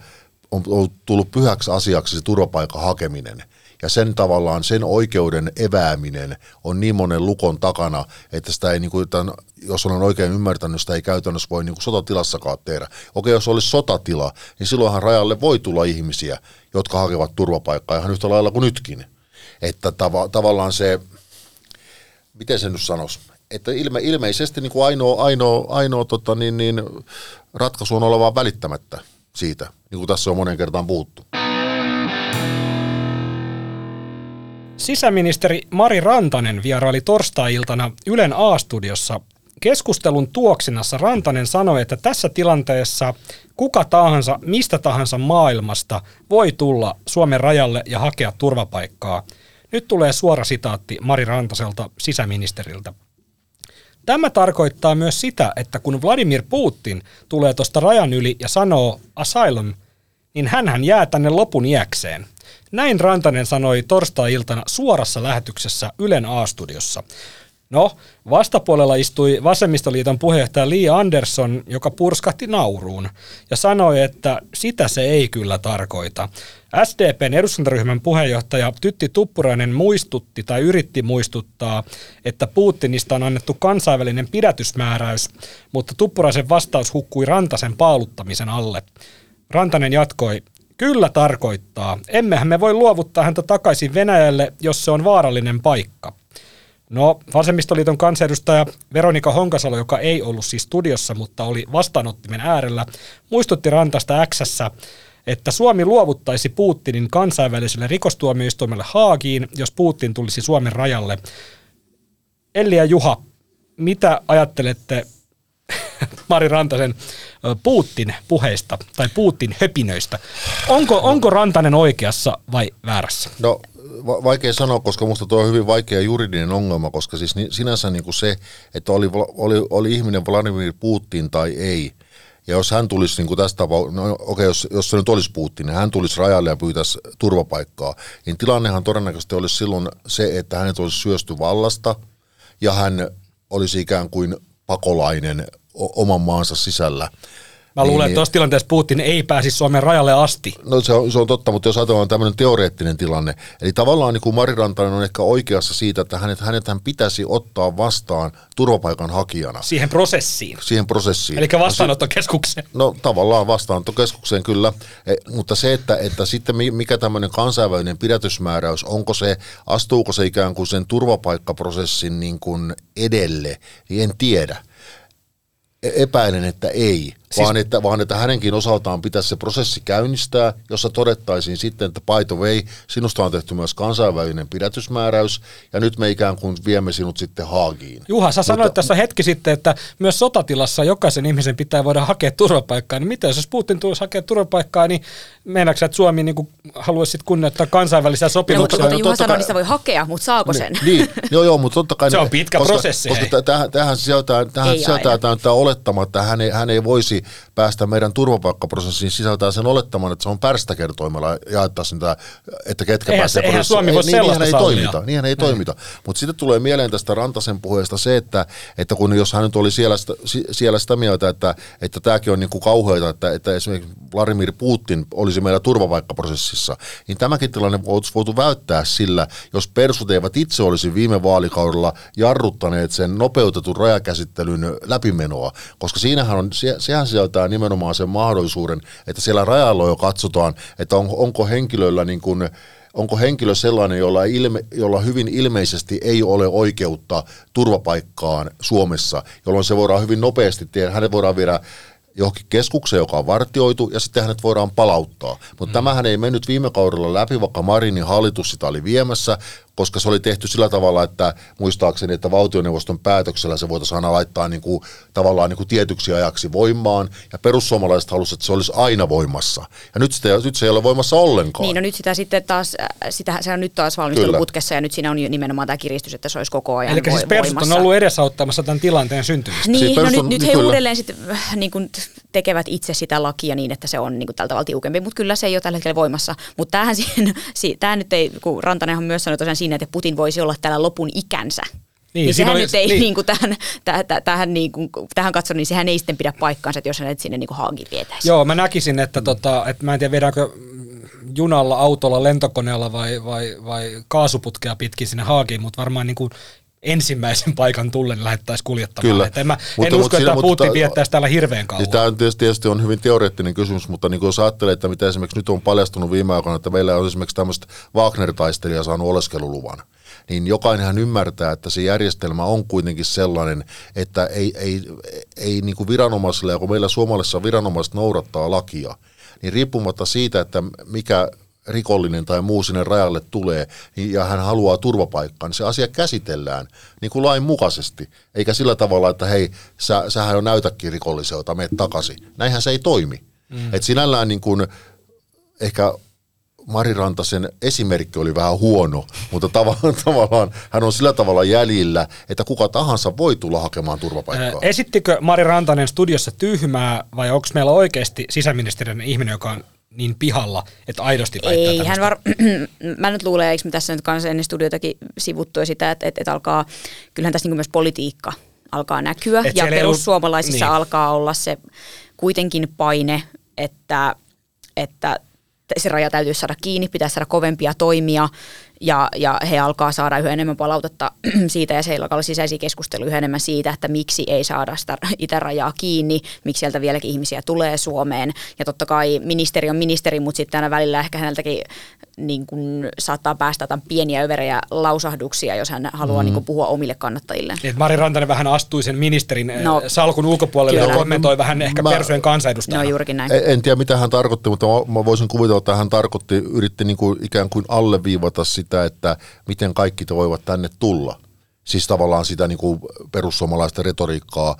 on tullut pyhäksi asiaksi se turvapaikan hakeminen. Ja sen tavallaan, sen oikeuden evääminen on niin monen lukon takana, että sitä ei, niin kuin, tämän, jos olen oikein ymmärtänyt, sitä ei käytännössä voi niin kuin sotatilassakaan tehdä. Okei, jos olisi sotatila, niin silloinhan rajalle voi tulla ihmisiä, jotka hakevat turvapaikkaa ihan yhtä lailla kuin nytkin. Että tava, tavallaan se, miten se nyt sanoisi, että ilme, ilmeisesti niin kuin ainoa, ainoa, ainoa tota, niin, niin, ratkaisu on oleva välittämättä siitä, niin kuin tässä on monen kertaan puhuttu. Sisäministeri Mari Rantanen vieraili torstai-iltana Ylen A-studiossa. Keskustelun tuoksinassa Rantanen sanoi, että tässä tilanteessa kuka tahansa, mistä tahansa maailmasta voi tulla Suomen rajalle ja hakea turvapaikkaa. Nyt tulee suora sitaatti Mari Rantaselta sisäministeriltä. Tämä tarkoittaa myös sitä, että kun Vladimir Putin tulee tuosta rajan yli ja sanoo asylum, niin hän jää tänne lopun iäkseen. Näin Rantanen sanoi torstai-iltana suorassa lähetyksessä Ylen A-studiossa. No, vastapuolella istui Vasemmistoliiton puheenjohtaja Li Andersson, joka purskahti nauruun ja sanoi, että sitä se ei kyllä tarkoita. SDPn eduskuntaryhmän puheenjohtaja Tytti Tuppurainen muistutti tai yritti muistuttaa, että Putinista on annettu kansainvälinen pidätysmääräys, mutta Tuppuraisen vastaus hukkui Rantasen paaluttamisen alle. Rantanen jatkoi, kyllä tarkoittaa. Emmehän me voi luovuttaa häntä takaisin Venäjälle, jos se on vaarallinen paikka. No, vasemmistoliiton kansanedustaja Veronika Honkasalo, joka ei ollut siis studiossa, mutta oli vastaanottimen äärellä, muistutti Rantasta Xssä, että Suomi luovuttaisi Putinin kansainväliselle rikostuomioistuimelle Haagiin, jos Putin tulisi Suomen rajalle. Elli ja Juha, mitä ajattelette Mari Rantasen Putin puheista tai Putin höpinöistä. Onko, onko Rantanen oikeassa vai väärässä? No va- vaikea sanoa, koska minusta tuo on hyvin vaikea juridinen ongelma, koska siis sinänsä niin kuin se, että oli, oli, oli ihminen Vladimir Putin tai ei, ja jos hän tulisi niin kuin tästä no okei, jos, jos se nyt olisi Putin, niin hän tulisi rajalle ja pyytäisi turvapaikkaa, niin tilannehan todennäköisesti olisi silloin se, että hänet olisi syösty vallasta ja hän olisi ikään kuin pakolainen oman maansa sisällä. Mä luulen, niin, että tuossa tilanteessa Putin ei pääsisi Suomen rajalle asti. No se on, se on totta, mutta jos ajatellaan tämmöinen teoreettinen tilanne. Eli tavallaan niin kuin Mari Rantanen on ehkä oikeassa siitä, että hänet, hänet hän pitäisi ottaa vastaan turvapaikan hakijana. Siihen prosessiin. Siihen prosessiin. Eli vastaanottokeskukseen. No, no tavallaan vastaanottokeskukseen kyllä, e, mutta se, että, että sitten mikä tämmöinen kansainvälinen pidätysmääräys, onko se, astuuko se ikään kuin sen turvapaikkaprosessin niin kuin edelle, niin en tiedä epäilen, että ei, siis... vaan, että, vaan että hänenkin osaltaan pitäisi se prosessi käynnistää, jossa todettaisiin sitten, että by the way, sinusta on tehty myös kansainvälinen pidätysmääräys, ja nyt me ikään kuin viemme sinut sitten Haagiin. Juha, sä sanoit tässä hetki sitten, että myös sotatilassa jokaisen ihmisen pitää voida hakea turvapaikkaa, niin mitä jos Putin tulisi hakea turvapaikkaa, niin meinaatko että Suomi niin kuin haluaisi kunnioittaa kansainvälisiä sopimuksia? No, mutta, mutta Juha sanoi, että voi hakea, mutta saako sen? Niin, niin joo, joo, mutta totta kai... Se on pitkä koska, prosessi. Koska tähän, tähän sisältää, tähän sisältää tämä olettama, että hän ei, hän ei voisi päästä meidän turvapaikkaprosessiin sisältää sen olettaman, että se on pärstäkertoimella jaettaisiin sitä, että ketkä eihän, pääsee eihän Suomi voi niin, niin, ei toimita. Niinhän ei toimita. Mutta sitten tulee mieleen tästä Rantasen puheesta se, että, että kun jos hän nyt oli siellä sitä, siellä sitä mieltä, että, että tämäkin on niin kuin kauheita, että, että esimerkiksi Vladimir Putin olisi meillä turvapaikkaprosessissa, niin tämäkin tilanne voisi voitu välttää sillä, jos persut eivät itse olisi viime vaalikaudella jarruttaneet sen nopeutetun rajakäsittelyn läpimenoa, koska siinähän on, se, sehän sisältää nimenomaan sen mahdollisuuden, että siellä rajalla jo katsotaan, että on, onko henkilöllä niin kuin, onko henkilö sellainen, jolla, ilme, jolla hyvin ilmeisesti ei ole oikeutta turvapaikkaan Suomessa, jolloin se voidaan hyvin nopeasti tehdä, hänet voidaan viedä johonkin keskukseen, joka on vartioitu, ja sitten hänet voidaan palauttaa. Mutta mm. tämähän ei mennyt viime kaudella läpi, vaikka Marinin hallitus sitä oli viemässä, koska se oli tehty sillä tavalla, että muistaakseni, että valtioneuvoston päätöksellä se voitaisiin aina laittaa niin kuin, tavallaan niin kuin tietyksi ajaksi voimaan, ja perussuomalaiset halusivat, että se olisi aina voimassa. Ja nyt, sitä, nyt se ei ole voimassa ollenkaan. Niin, no nyt sitä sitten taas, äh, sitä, se on nyt taas valmisteluputkessa, ja nyt siinä on nimenomaan tämä kiristys, että se olisi koko ajan Eli siis persut on ollut edesauttamassa tämän tilanteen syntymistä. Niin, siis no nyt, nyt he kyllä. uudelleen sitten äh, niin kuin tekevät itse sitä lakia niin, että se on niin kuin tältä tavalla tiukempi, mutta kyllä se ei ole tällä hetkellä voimassa. Mutta tämähän siinä, tämä nyt ei, kun Rantanenhan myös sanoi tosiaan siinä, että Putin voisi olla täällä lopun ikänsä. Niin, niin sehän oli, nyt ei niin. Niin kuin tähän, tähän, tähän, niin kuin, tähän katso, niin sehän ei sitten pidä paikkaansa, että jos hänet sinne niin haagiin vietäisi. Joo, mä näkisin, että, tota, että mä en tiedä viedäänkö junalla, autolla, lentokoneella vai, vai, vai kaasuputkea pitkin sinne haagiin, mutta varmaan niin kuin ensimmäisen paikan tullen lähettäisiin kuljettamaan. Kyllä. en, mä, mutta, en usko, että Putin mutta, viettäisi täällä hirveän kauan. Tämä on tietysti, tietysti on hyvin teoreettinen kysymys, mutta niin jos ajattelee, että mitä esimerkiksi nyt on paljastunut viime aikoina, että meillä on esimerkiksi tämmöistä Wagner-taistelija saanut oleskeluluvan, niin jokainenhan ymmärtää, että se järjestelmä on kuitenkin sellainen, että ei, ei, ei niin kuin viranomaisille, ja kun meillä Suomessa viranomaiset noudattaa lakia, niin riippumatta siitä, että mikä rikollinen tai muu sinne rajalle tulee niin, ja hän haluaa turvapaikkaa, niin se asia käsitellään niin kuin lain mukaisesti, eikä sillä tavalla, että hei, sä, sähän jo näytäkin rikolliselta, meet takaisin. Näinhän se ei toimi. Mm. Et sinällään niin kuin, ehkä Mari Rantasen esimerkki oli vähän huono, mutta tavallaan, tavallaan hän on sillä tavalla jäljillä, että kuka tahansa voi tulla hakemaan turvapaikkaa. Esittikö Mari Rantanen studiossa tyhmää vai onko meillä oikeasti sisäministeriön ihminen, joka on niin pihalla, että aidosti väittää Ei, hän var... mä nyt luulen, eikö me tässä nyt kanssa ennen studiotakin sivuttu sitä, että, että, että alkaa, kyllähän tässä niin myös politiikka alkaa näkyä Et ja perussuomalaisissa niin. alkaa olla se kuitenkin paine, että, että se raja täytyy saada kiinni, pitää saada kovempia toimia ja, ja he alkaa saada yhä enemmän palautetta siitä ja se alkaa sisäisiä keskusteluja yhä enemmän siitä, että miksi ei saada sitä itärajaa kiinni, miksi sieltä vieläkin ihmisiä tulee Suomeen. Ja totta kai ministeri on ministeri, mutta sitten aina välillä ehkä häneltäkin niin kun saattaa päästä jotain pieniä överejä lausahduksia, jos hän haluaa mm. niin puhua omille kannattajille. Et Mari Rantanen vähän astui sen ministerin no, salkun ulkopuolelle kyllä. ja kommentoi vähän ehkä mä, persujen kansanedustajana. No juurikin näin. En, en tiedä mitä hän tarkoitti, mutta mä, mä voisin kuvitella, että hän tarkoitti, yritti niin kuin ikään kuin alleviivata sitä, että miten kaikki te voivat tänne tulla. Siis tavallaan sitä niin kuin perussuomalaista retoriikkaa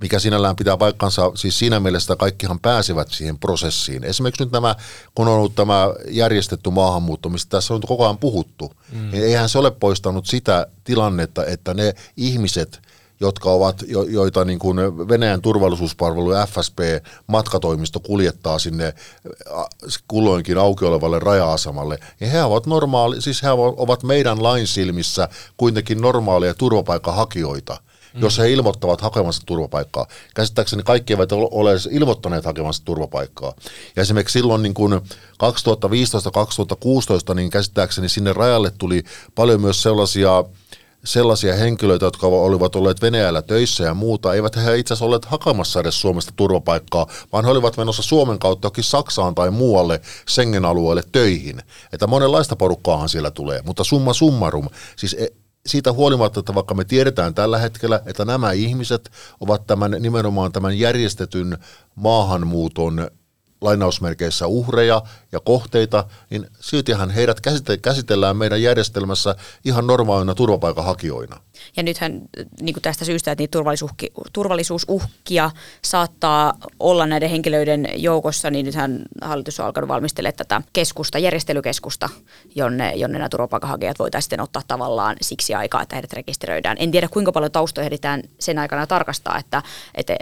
mikä sinällään pitää paikkansa, siis siinä mielessä kaikkihan pääsevät siihen prosessiin. Esimerkiksi nyt nämä, kun on ollut tämä järjestetty maahanmuutto, mistä tässä on koko ajan puhuttu, mm. niin eihän se ole poistanut sitä tilannetta, että ne ihmiset, jotka ovat, jo, joita niin kuin Venäjän turvallisuuspalvelu FSP matkatoimisto kuljettaa sinne kulloinkin auki olevalle raja-asemalle, niin he ovat normaali, siis he ovat meidän lain silmissä kuitenkin normaaleja turvapaikkahakijoita mm. jos he ilmoittavat hakemansa turvapaikkaa. Käsittääkseni kaikki eivät ole ilmoittaneet hakemansa turvapaikkaa. Ja esimerkiksi silloin niin kuin 2015-2016, niin käsittääkseni sinne rajalle tuli paljon myös sellaisia sellaisia henkilöitä, jotka olivat olleet Venäjällä töissä ja muuta, eivät he itse asiassa olleet hakemassa edes Suomesta turvapaikkaa, vaan he olivat menossa Suomen kautta jokin Saksaan tai muualle Schengen-alueelle töihin. Että monenlaista porukkaahan siellä tulee, mutta summa summarum, siis e, siitä huolimatta, että vaikka me tiedetään tällä hetkellä, että nämä ihmiset ovat tämän nimenomaan tämän järjestetyn maahanmuuton lainausmerkeissä uhreja ja kohteita, niin siltihän heidät käsitellään meidän järjestelmässä ihan normaalina turvapaikanhakijoina. Ja nythän niin kuin tästä syystä, että niitä turvallisuusuhkia saattaa olla näiden henkilöiden joukossa, niin nythän hallitus on alkanut valmistelemaan tätä keskusta, järjestelykeskusta, jonne, jonne nämä turvapaikanhakijat voitaisiin sitten ottaa tavallaan siksi aikaa, että heidät rekisteröidään. En tiedä, kuinka paljon taustoja ehditään sen aikana tarkastaa, että, että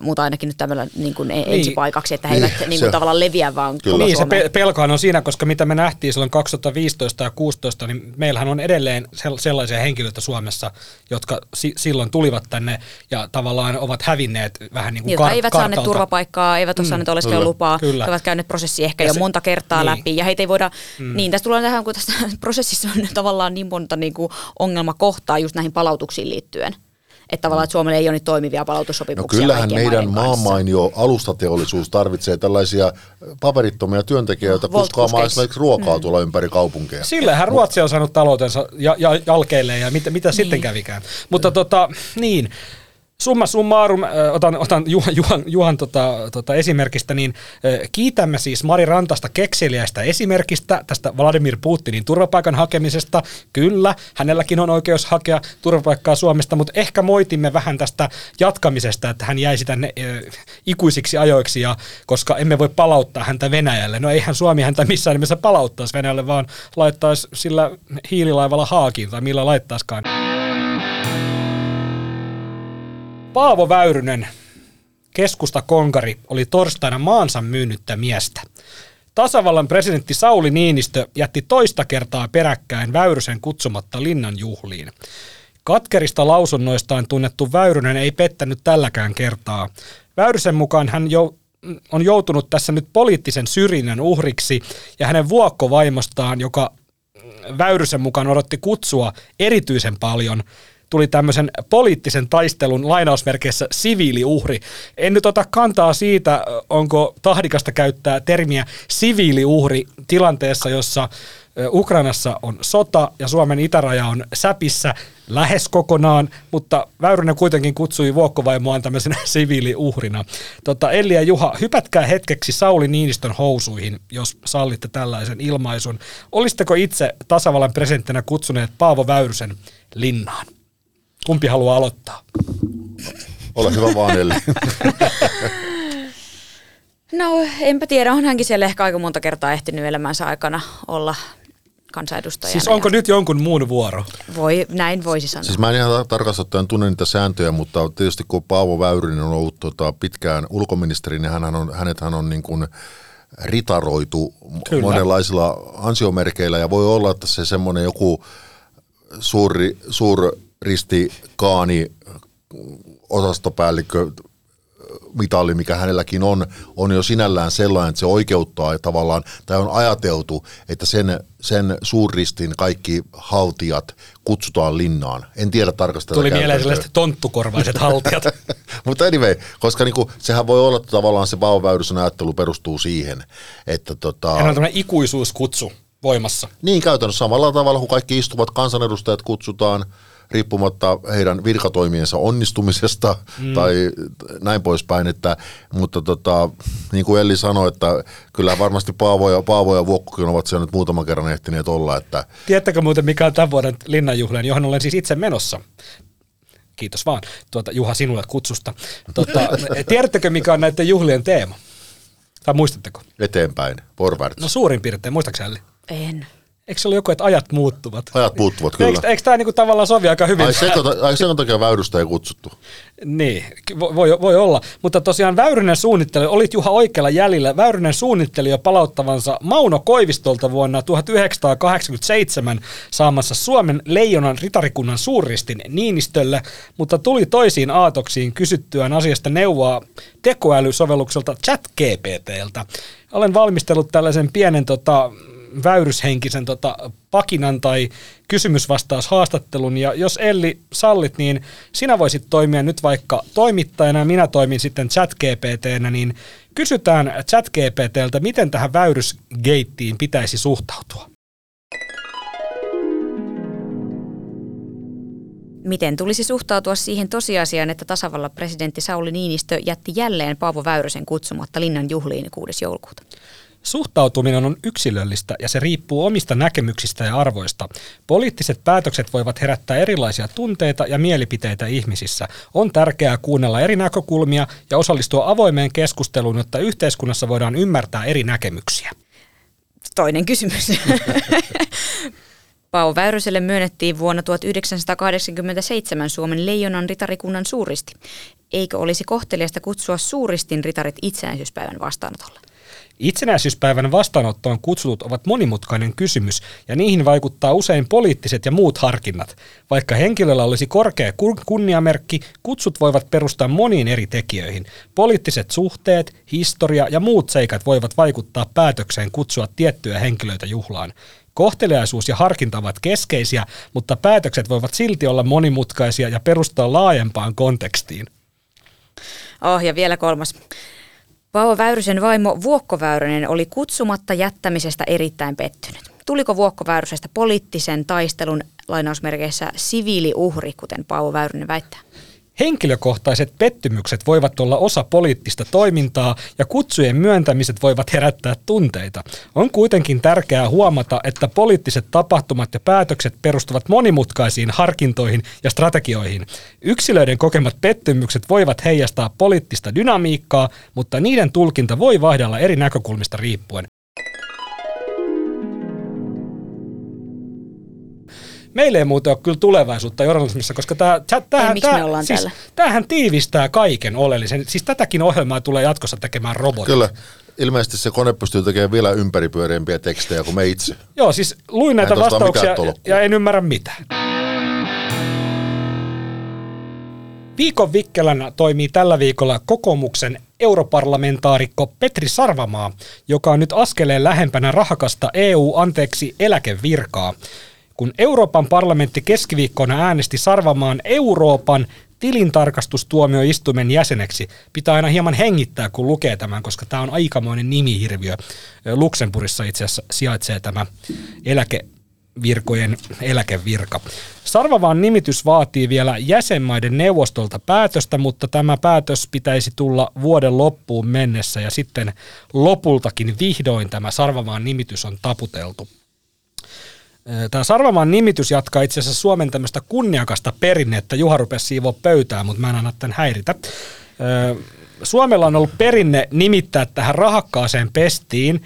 mutta ainakin nyt tämmöllä niin kuin niin. ensipaikaksi, että he eivät niin, niin kuin tavallaan leviä vaan Kyllä. Niin, se pelkohan on siinä, koska mitä me nähtiin silloin 2015 ja 2016, niin meillähän on edelleen sellaisia henkilöitä Suomessa, jotka si- silloin tulivat tänne ja tavallaan ovat hävinneet vähän niin kuin Jotka kar- eivät kartalta. saaneet turvapaikkaa, eivät ole mm, saaneet oleskelulupaa, kyllä. he ovat käyneet prosessi ehkä ja jo se, monta kertaa niin. läpi ja heitä ei voida, mm. niin tästä tullaan tähän, kun tässä prosessissa on tavallaan niin monta niin kuin ongelmakohtaa just näihin palautuksiin liittyen että tavallaan että Suomella ei ole niin toimivia palautussopimuksia. No kyllähän meidän maamainio alustateollisuus tarvitsee tällaisia paperittomia työntekijöitä no, kuskaamaan esimerkiksi ruokaa mm. tuolla ympäri kaupunkeja. Sillähän Ruotsi on saanut taloutensa ja, ja, jalkeille ja mitä, mitä niin. sitten kävikään. Mutta tota, niin, summa summarum, otan, otan Juhan, Juhan, Juhan tota, tota esimerkistä, niin kiitämme siis Mari Rantasta kekseliäistä esimerkistä tästä Vladimir Putinin turvapaikan hakemisesta. Kyllä, hänelläkin on oikeus hakea turvapaikkaa Suomesta, mutta ehkä moitimme vähän tästä jatkamisesta, että hän jäisi tänne ikuisiksi ajoiksi, ja, koska emme voi palauttaa häntä Venäjälle. No eihän Suomi häntä missään nimessä palauttaisi Venäjälle, vaan laittaisi sillä hiililaivalla haakiin tai millä laittaiskaan. Paavo Väyrynen, keskusta konkari, oli torstaina maansa myynnyttä miestä. Tasavallan presidentti Sauli Niinistö jätti toista kertaa peräkkäin Väyrysen kutsumatta linnan juhliin. Katkerista lausunnoistaan tunnettu Väyrynen ei pettänyt tälläkään kertaa. Väyrysen mukaan hän jo, on joutunut tässä nyt poliittisen syrjinnän uhriksi ja hänen vuokkovaimostaan, joka Väyrysen mukaan odotti kutsua erityisen paljon – tuli tämmöisen poliittisen taistelun lainausmerkeissä siviiliuhri. En nyt ota kantaa siitä, onko tahdikasta käyttää termiä siviiliuhri tilanteessa, jossa Ukrainassa on sota ja Suomen itäraja on säpissä lähes kokonaan, mutta Väyrynen kuitenkin kutsui vuokkovaimoaan tämmöisenä siviiliuhrina. Tota, Elli ja Juha, hypätkää hetkeksi Sauli Niinistön housuihin, jos sallitte tällaisen ilmaisun. Olisitteko itse tasavallan presidenttinä kutsuneet Paavo Väyrysen linnaan? Kumpi haluaa aloittaa? Ole hyvä vaan, Elli. No, enpä tiedä. On hänkin siellä ehkä aika monta kertaa ehtinyt elämänsä aikana olla kansanedustajana. Siis onko ja... nyt jonkun muun vuoro? Voi, näin voisi sanoa. Siis mä en ihan tarkasti ottaen tunne niitä sääntöjä, mutta tietysti kun Paavo Väyrynen on ollut tota, pitkään ulkoministeri, niin hän on, hän on niin kuin ritaroitu Kyllä. monenlaisilla ansiomerkeillä ja voi olla, että se semmoinen joku suuri, suur Risti Kaani, osastopäällikkö, mitalli, mikä hänelläkin on, on jo sinällään sellainen, että se oikeuttaa tavallaan, tai on ajateltu, että sen, sen suurristin kaikki haltijat kutsutaan linnaan. En tiedä tarkasti. Tuli mieleen sellaiset tonttukorvaiset haltijat. Mutta anyway, koska niinku, sehän voi olla, että tavallaan se vauvaväyrysen ajattelu perustuu siihen, että tota... Hän on tämmöinen ikuisuuskutsu voimassa. Niin, käytännössä samalla tavalla, kun kaikki istuvat kansanedustajat kutsutaan – riippumatta heidän virkatoimiensa onnistumisesta mm. tai näin poispäin. Että, mutta tota, niin kuin Elli sanoi, että kyllä varmasti Paavo ja, Paavo ja Vuokkokin ovat siellä nyt muutaman kerran ehtineet olla. Että... Tiedättekö muuten mikä on tämän vuoden linnanjuhleen, johon olen siis itse menossa? Kiitos vaan tuota, Juha sinulle kutsusta. Tuota, tiedättekö, mikä on näiden juhlien teema? Tai muistatteko? Eteenpäin, forwards. No suurin piirtein, muistaakseni? En. Eikö se ole joku, että ajat muuttuvat? Ajat muuttuvat, kyllä. Eikö, eikö tämä niinku tavallaan sovi aika hyvin? Ai sen, ai sen takia väyrystä ei kutsuttu. Niin, voi, voi olla. Mutta tosiaan Väyrynen suunnitteli, olit Juha oikealla jäljellä, Väyrynen suunnitteli jo palauttavansa Mauno Koivistolta vuonna 1987 saamassa Suomen leijonan ritarikunnan suurristin Niinistölle, mutta tuli toisiin aatoksiin kysyttyään asiasta neuvoa tekoälysovellukselta ChatGPTltä. Olen valmistellut tällaisen pienen tota, väyryshenkisen tota, pakinan tai kysymysvastaushaastattelun. Ja jos Elli sallit, niin sinä voisit toimia nyt vaikka toimittajana ja minä toimin sitten chat-GPTnä, niin kysytään chat-GPTltä, miten tähän väyrysgeittiin pitäisi suhtautua. Miten tulisi suhtautua siihen tosiasiaan, että tasavallan presidentti Sauli Niinistö jätti jälleen Paavo Väyrysen kutsumatta linnan juhliin 6. joulukuuta? Suhtautuminen on yksilöllistä ja se riippuu omista näkemyksistä ja arvoista. Poliittiset päätökset voivat herättää erilaisia tunteita ja mielipiteitä ihmisissä. On tärkeää kuunnella eri näkökulmia ja osallistua avoimeen keskusteluun, jotta yhteiskunnassa voidaan ymmärtää eri näkemyksiä. Toinen kysymys. Paavo Väyryselle myönnettiin vuonna 1987 Suomen leijonan ritarikunnan suuristi. Eikö olisi kohteliasta kutsua suuristin ritarit itsenäisyyspäivän vastaanotolle? Itsenäisyyspäivän vastaanottoon kutsutut ovat monimutkainen kysymys ja niihin vaikuttaa usein poliittiset ja muut harkinnat. Vaikka henkilöllä olisi korkea kunniamerkki, kutsut voivat perustaa moniin eri tekijöihin. Poliittiset suhteet, historia ja muut seikat voivat vaikuttaa päätökseen kutsua tiettyjä henkilöitä juhlaan. Kohteliaisuus ja harkinta ovat keskeisiä, mutta päätökset voivat silti olla monimutkaisia ja perustaa laajempaan kontekstiin. Oh, ja vielä kolmas. Paavo Väyrysen vaimo Vuokko Väyrynen oli kutsumatta jättämisestä erittäin pettynyt. Tuliko Vuokko Väyrysestä poliittisen taistelun lainausmerkeissä siviiliuhri, kuten Paavo Väyrynen väittää? Henkilökohtaiset pettymykset voivat olla osa poliittista toimintaa ja kutsujen myöntämiset voivat herättää tunteita. On kuitenkin tärkeää huomata, että poliittiset tapahtumat ja päätökset perustuvat monimutkaisiin harkintoihin ja strategioihin. Yksilöiden kokemat pettymykset voivat heijastaa poliittista dynamiikkaa, mutta niiden tulkinta voi vaihdella eri näkökulmista riippuen. Meillä ei muuten ole kyllä tulevaisuutta journalismissa, koska tämä, tämähän, ei, tämä, siis, tämähän tiivistää kaiken oleellisen. Siis tätäkin ohjelmaa tulee jatkossa tekemään robotit. Kyllä. Ilmeisesti se kone pystyy tekemään vielä ympäripyöreämpiä tekstejä kuin me itse. Joo, siis luin näitä vastauksia ja en ymmärrä mitään. Viikon vikkelänä toimii tällä viikolla kokoomuksen europarlamentaarikko Petri Sarvamaa, joka on nyt askeleen lähempänä rahakasta EU-anteeksi eläkevirkaa kun Euroopan parlamentti keskiviikkona äänesti Sarvamaan Euroopan tilintarkastustuomioistuimen jäseneksi. Pitää aina hieman hengittää, kun lukee tämän, koska tämä on aikamoinen nimihirviö. Luxemburgissa itse asiassa sijaitsee tämä eläkevirkojen eläkevirka. Sarvavaan nimitys vaatii vielä jäsenmaiden neuvostolta päätöstä, mutta tämä päätös pitäisi tulla vuoden loppuun mennessä ja sitten lopultakin vihdoin tämä Sarvavaan nimitys on taputeltu. Tämä Sarvamaan nimitys jatkaa itse asiassa Suomen tämmöistä kunniakasta perinnettä. Juha rupesi siivoa pöytää, mutta mä en anna tämän häiritä. Suomella on ollut perinne nimittää tähän rahakkaaseen pestiin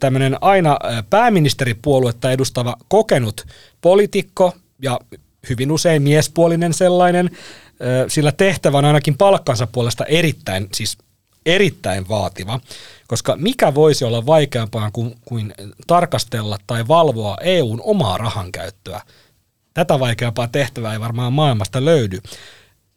tämmöinen aina pääministeripuoluetta edustava kokenut poliitikko ja hyvin usein miespuolinen sellainen, sillä tehtävä on ainakin palkkansa puolesta erittäin, siis erittäin vaativa, koska mikä voisi olla vaikeampaa kuin, kuin tarkastella tai valvoa EUn omaa rahankäyttöä. Tätä vaikeampaa tehtävää ei varmaan maailmasta löydy.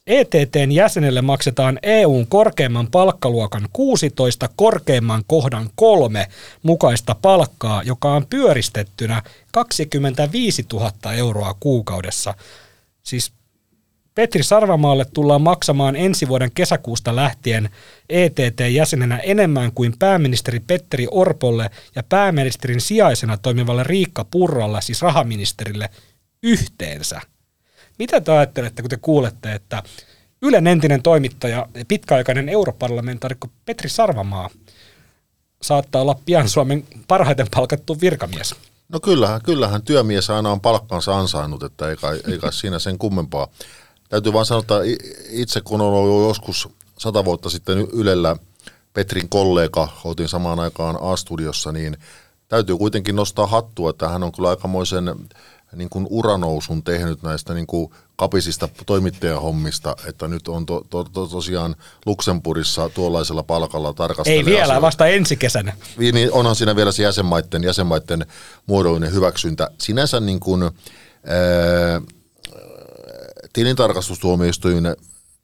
ETTn jäsenelle maksetaan EUn korkeimman palkkaluokan 16 korkeimman kohdan kolme mukaista palkkaa, joka on pyöristettynä 25 000 euroa kuukaudessa. Siis Petri Sarvamaalle tullaan maksamaan ensi vuoden kesäkuusta lähtien ETT-jäsenenä enemmän kuin pääministeri Petteri Orpolle ja pääministerin sijaisena toimivalle Riikka Purralle, siis rahaministerille, yhteensä. Mitä te ajattelette, kun te kuulette, että Ylen entinen toimittaja ja pitkäaikainen europarlamentaarikko Petri Sarvamaa saattaa olla pian Suomen parhaiten palkattu virkamies? No kyllähän, kyllähän työmies aina on palkkansa ansainnut, että ei kai, ei kai siinä sen kummempaa täytyy vaan sanoa, että itse kun on ollut joskus sata vuotta sitten Ylellä Petrin kollega, oltiin samaan aikaan A-studiossa, niin täytyy kuitenkin nostaa hattua, että hän on kyllä aikamoisen niin kuin uranousun tehnyt näistä niin kuin kapisista toimittajahommista, että nyt on to, to, to, tosiaan Luxemburgissa tuollaisella palkalla Ei tarkastelee vielä, asioita. vasta ensi kesänä. Niin onhan siinä vielä se jäsenmaiden, jäsenmaiden muodollinen hyväksyntä. Sinänsä niin kuin, ää, tilintarkastustuomioistuimen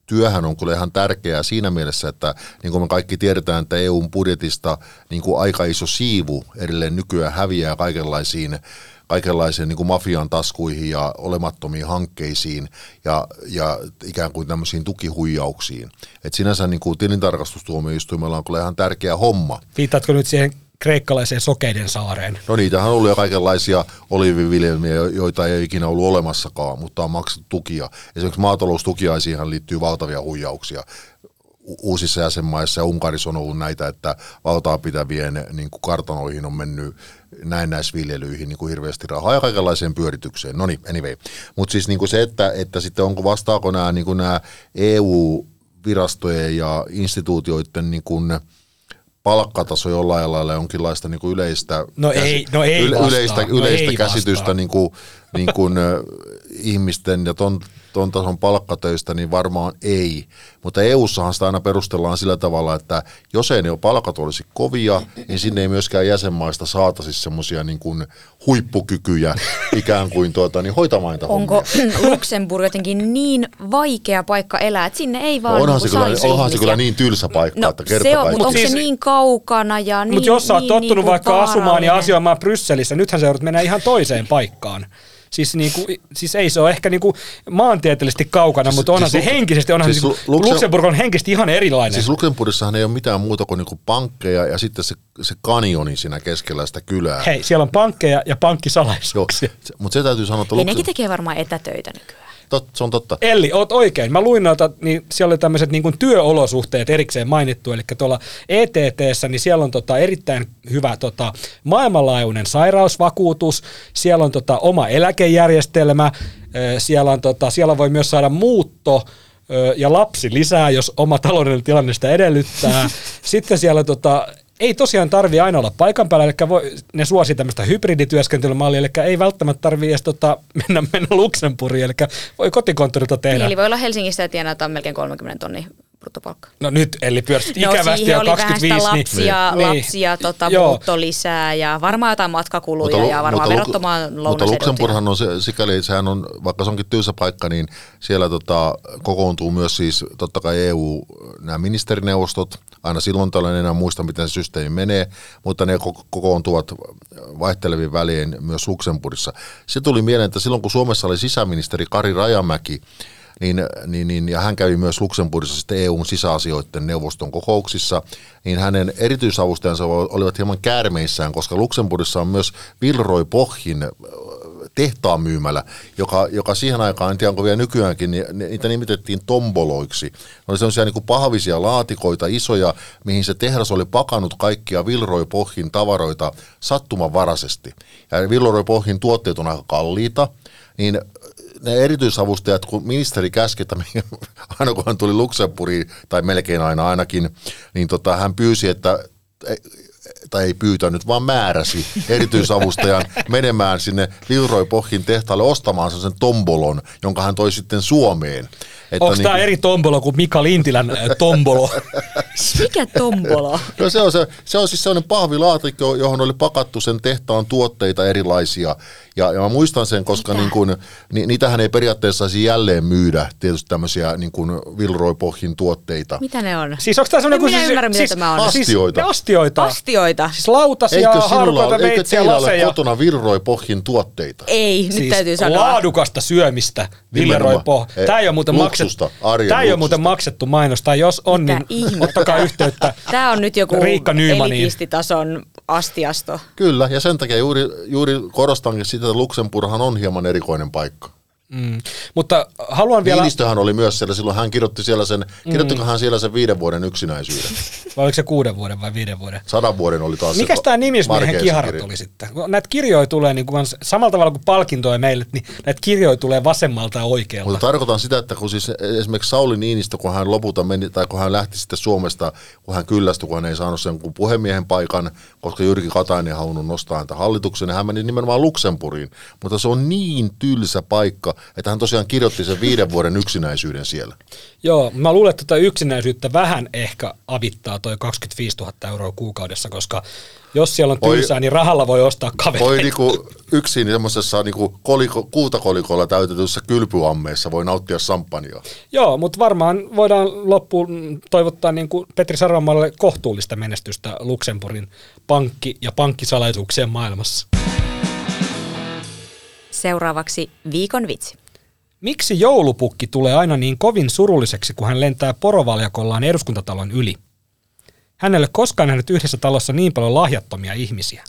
työhän on kyllä ihan tärkeää siinä mielessä, että niin kuin me kaikki tiedetään, että EUn budjetista niin kuin aika iso siivu edelleen nykyään häviää kaikenlaisiin kaikenlaisiin niin kuin mafian taskuihin ja olemattomiin hankkeisiin ja, ja ikään kuin tämmöisiin tukihuijauksiin. Et sinänsä niin kuin tilintarkastustuomioistuimella on kyllä ihan tärkeä homma. Viittaatko nyt siihen kreikkalaiseen sokeiden saareen? No niitähän on ollut jo kaikenlaisia oliiviviljelmiä, jo- joita ei ikinä ollut olemassakaan, mutta on maksettu tukia. Esimerkiksi maataloustukiaisiinhan liittyy valtavia huijauksia. Uusissa jäsenmaissa ja Unkarissa on ollut näitä, että valtaa pitävien niin kuin kartanoihin on mennyt näennäisviljelyihin niin kuin hirveästi rahaa ja kaikenlaiseen pyöritykseen. No niin, anyway. Mutta siis niin kuin se, että, että sitten onko vastaako nämä, niin kuin nämä EU-virastojen ja instituutioiden niin kuin palkkataso jollain lailla jonkinlaista niin kuin yleistä, No ei- no ei vastaa. yleistä, No yleistä ei käsitystä vastaa. niin kuin, niin kuin, ihmisten ja ton, ton tason palkkatöistä, niin varmaan ei. Mutta EU-ssahan sitä aina perustellaan sillä tavalla, että jos ei ne palkat olisi kovia, niin sinne ei myöskään jäsenmaista saataisi semmoisia niin kuin huippukykyjä ikään kuin tuota, niin hoitamaan niitä Onko hommia. Luxemburg jotenkin niin vaikea paikka elää, että sinne ei vaan No onhan, niinku se kyllä, saisi onhan se kyllä niin tylsä paikka, No että kerta se on, mutta onko Siis- se niin kaukana ja niin Mutta jos sä oot niin, tottunut niinku vaikka asumaan ja asioimaan Brysselissä, nythän sä joudut mennä ihan toiseen paikkaan. Siis, niinku, siis ei se ole ehkä niinku maantieteellisesti kaukana, Siis- mutta onhan siis se henkisesti, onhan siis siis Lu- Luxem- Luxemburg on henkisesti ihan erilainen. Siis Luxemburgissahan ei ole mitään muuta kuin niinku pankkeja ja sitten se, se kanioni siinä keskellä sitä kylää. Hei, siellä on pankkeja ja Joo, pankkisalaisuuksia. se, mutta se täytyy sanoa, että Ja Luxem- nekin tekee varmaan etätöitä nykyään. Tot, se on totta. Elli, oot oikein. Mä luin noita, niin siellä oli tämmöiset niin työolosuhteet erikseen mainittu, eli tuolla ETTssä, niin siellä on tota erittäin hyvä tota, maailmanlaajuinen sairausvakuutus, siellä on tota, oma eläkejärjestelmä, siellä, on, tota, siellä voi myös saada muutto, ja lapsi lisää, jos oma taloudellinen tilanne sitä edellyttää. Sitten siellä tota, ei tosiaan tarvi aina olla paikan päällä, eli voi, ne suosii tämmöistä hybridityöskentelymallia, eli ei välttämättä tarvi edes tota, mennä, mennä Luxemburgiin, eli voi kotikonttorilta tehdä. Niin, eli voi olla Helsingistä ja tienata melkein 30 tonnia bruttopalkka. No nyt, eli pyörstit No ikävästi siihen jo oli vähän 25, sitä niin, lapsia, niin. lapsia tota, Joo. muuttolisää ja varmaan jotain matkakuluja Lu- ja varmaan Lu- verottomaan Mutta. Luxemburghan on se, sikäli, sehän on, vaikka se onkin tylsä paikka, niin siellä tota, kokoontuu myös siis totta kai EU, nämä ministerineuvostot, aina silloin tällöin enää muista, miten se systeemi menee, mutta ne ko- kokoontuvat vaihtelevin väliin myös Luxemburgissa. Se tuli mieleen, että silloin kun Suomessa oli sisäministeri Kari Rajamäki, niin, niin, niin, ja hän kävi myös Luxemburgissa sitten EUn sisäasioiden neuvoston kokouksissa, niin hänen erityisavustajansa olivat hieman käärmeissään, koska Luxemburgissa on myös Vilroy Pochin tehtaan myymälä, joka, joka siihen aikaan, en tiedä onko vielä nykyäänkin, niin niitä nimitettiin tomboloiksi. Ne oli sellaisia niin kuin pahvisia laatikoita, isoja, mihin se tehdas oli pakannut kaikkia Vilroy Pochin tavaroita sattumanvaraisesti. Ja Vilroy Pochin tuotteet on aika kalliita, niin ne erityisavustajat, kun ministeri käski, että aina kun hän tuli Luxemburgiin, tai melkein aina ainakin, niin tota, hän pyysi, että tai ei pyytänyt, vaan määräsi erityisavustajan menemään sinne Vilroy Pochin tehtaalle ostamaan sen tombolon, jonka hän toi sitten Suomeen. Että Onko tämä niinku- eri tombolo kuin Mika Lintilän tombolo? Mikä tombola? No se on, se, se on siis sellainen pahvilaatikko, johon oli pakattu sen tehtaan tuotteita erilaisia. Ja, ja mä muistan sen, koska niin kun, ni, niitähän ei periaatteessa saisi jälleen myydä, tietysti tämmöisiä niin kuin Vilroy tuotteita. Mitä ne on? siis onko tämä En sellainen minä ymmärrä, mitä siis, tämä on. Siis, Astioita. astioita. Astioita? Siis lautasia, Eikö sinulla harkoita, ole, eikö veitsiä, teillä ole kotona Vilroy tuotteita? Ei, nyt Siis täytyy sanoa. laadukasta syömistä, Nimenomaan. Poh. Tämä ei ole muuten luksusta, maksettu, arjen tämä ei ole muuten maksettu mainos, tai jos on, Mitä niin ihmettä? ottakaa yhteyttä. Tämä on nyt joku Riikka elitistitason astiasto. Kyllä, ja sen takia juuri, juuri korostankin sitä, että Luxemburghan on hieman erikoinen paikka. Mm. Mutta haluan vielä... Niinistöhän oli myös siellä, silloin hän kirjoitti siellä sen, kirjoittiko hän siellä sen viiden vuoden yksinäisyyden? Vai oliko se kuuden vuoden vai viiden vuoden? Sadan vuoden oli taas Mikäs tämä nimismiehen kiharat kirja. oli sitten? Näitä kirjoja tulee niin kuin, samalla tavalla kuin palkintoja meille, niin näitä kirjoja tulee vasemmalta ja oikealta. Mutta tarkoitan sitä, että kun siis esimerkiksi Sauli Niinistö, kun hän lopulta meni, tai kun hän lähti sitten Suomesta, kun hän kyllästyi, kun hän ei saanut sen kuin puhemiehen paikan, koska Jyrki Katainen halunnut nostaa häntä hallitukseen, niin hän meni nimenomaan Luxemburgiin. Mutta se on niin tylsä paikka, että hän tosiaan kirjoitti sen viiden vuoden yksinäisyyden siellä. Joo, mä luulen, että tätä yksinäisyyttä vähän ehkä avittaa toi 25 000 euroa kuukaudessa, koska jos siellä on Voi- tylsää, niin rahalla voi ostaa kavereita. Voi niinku yksin semmoisessa niinku koliko, kuutakolikolla täytetyssä kylpyammeessa voi nauttia samppania. Joo, mutta varmaan voidaan loppuun toivottaa niin kuin Petri Sarvamalle kohtuullista menestystä Luxemburgin pankki- ja pankkisalaisuuksien maailmassa. Seuraavaksi viikon vitsi. Miksi joulupukki tulee aina niin kovin surulliseksi, kun hän lentää porovaljakollaan eduskuntatalon yli? Hänelle koskaan nähnyt yhdessä talossa niin paljon lahjattomia ihmisiä.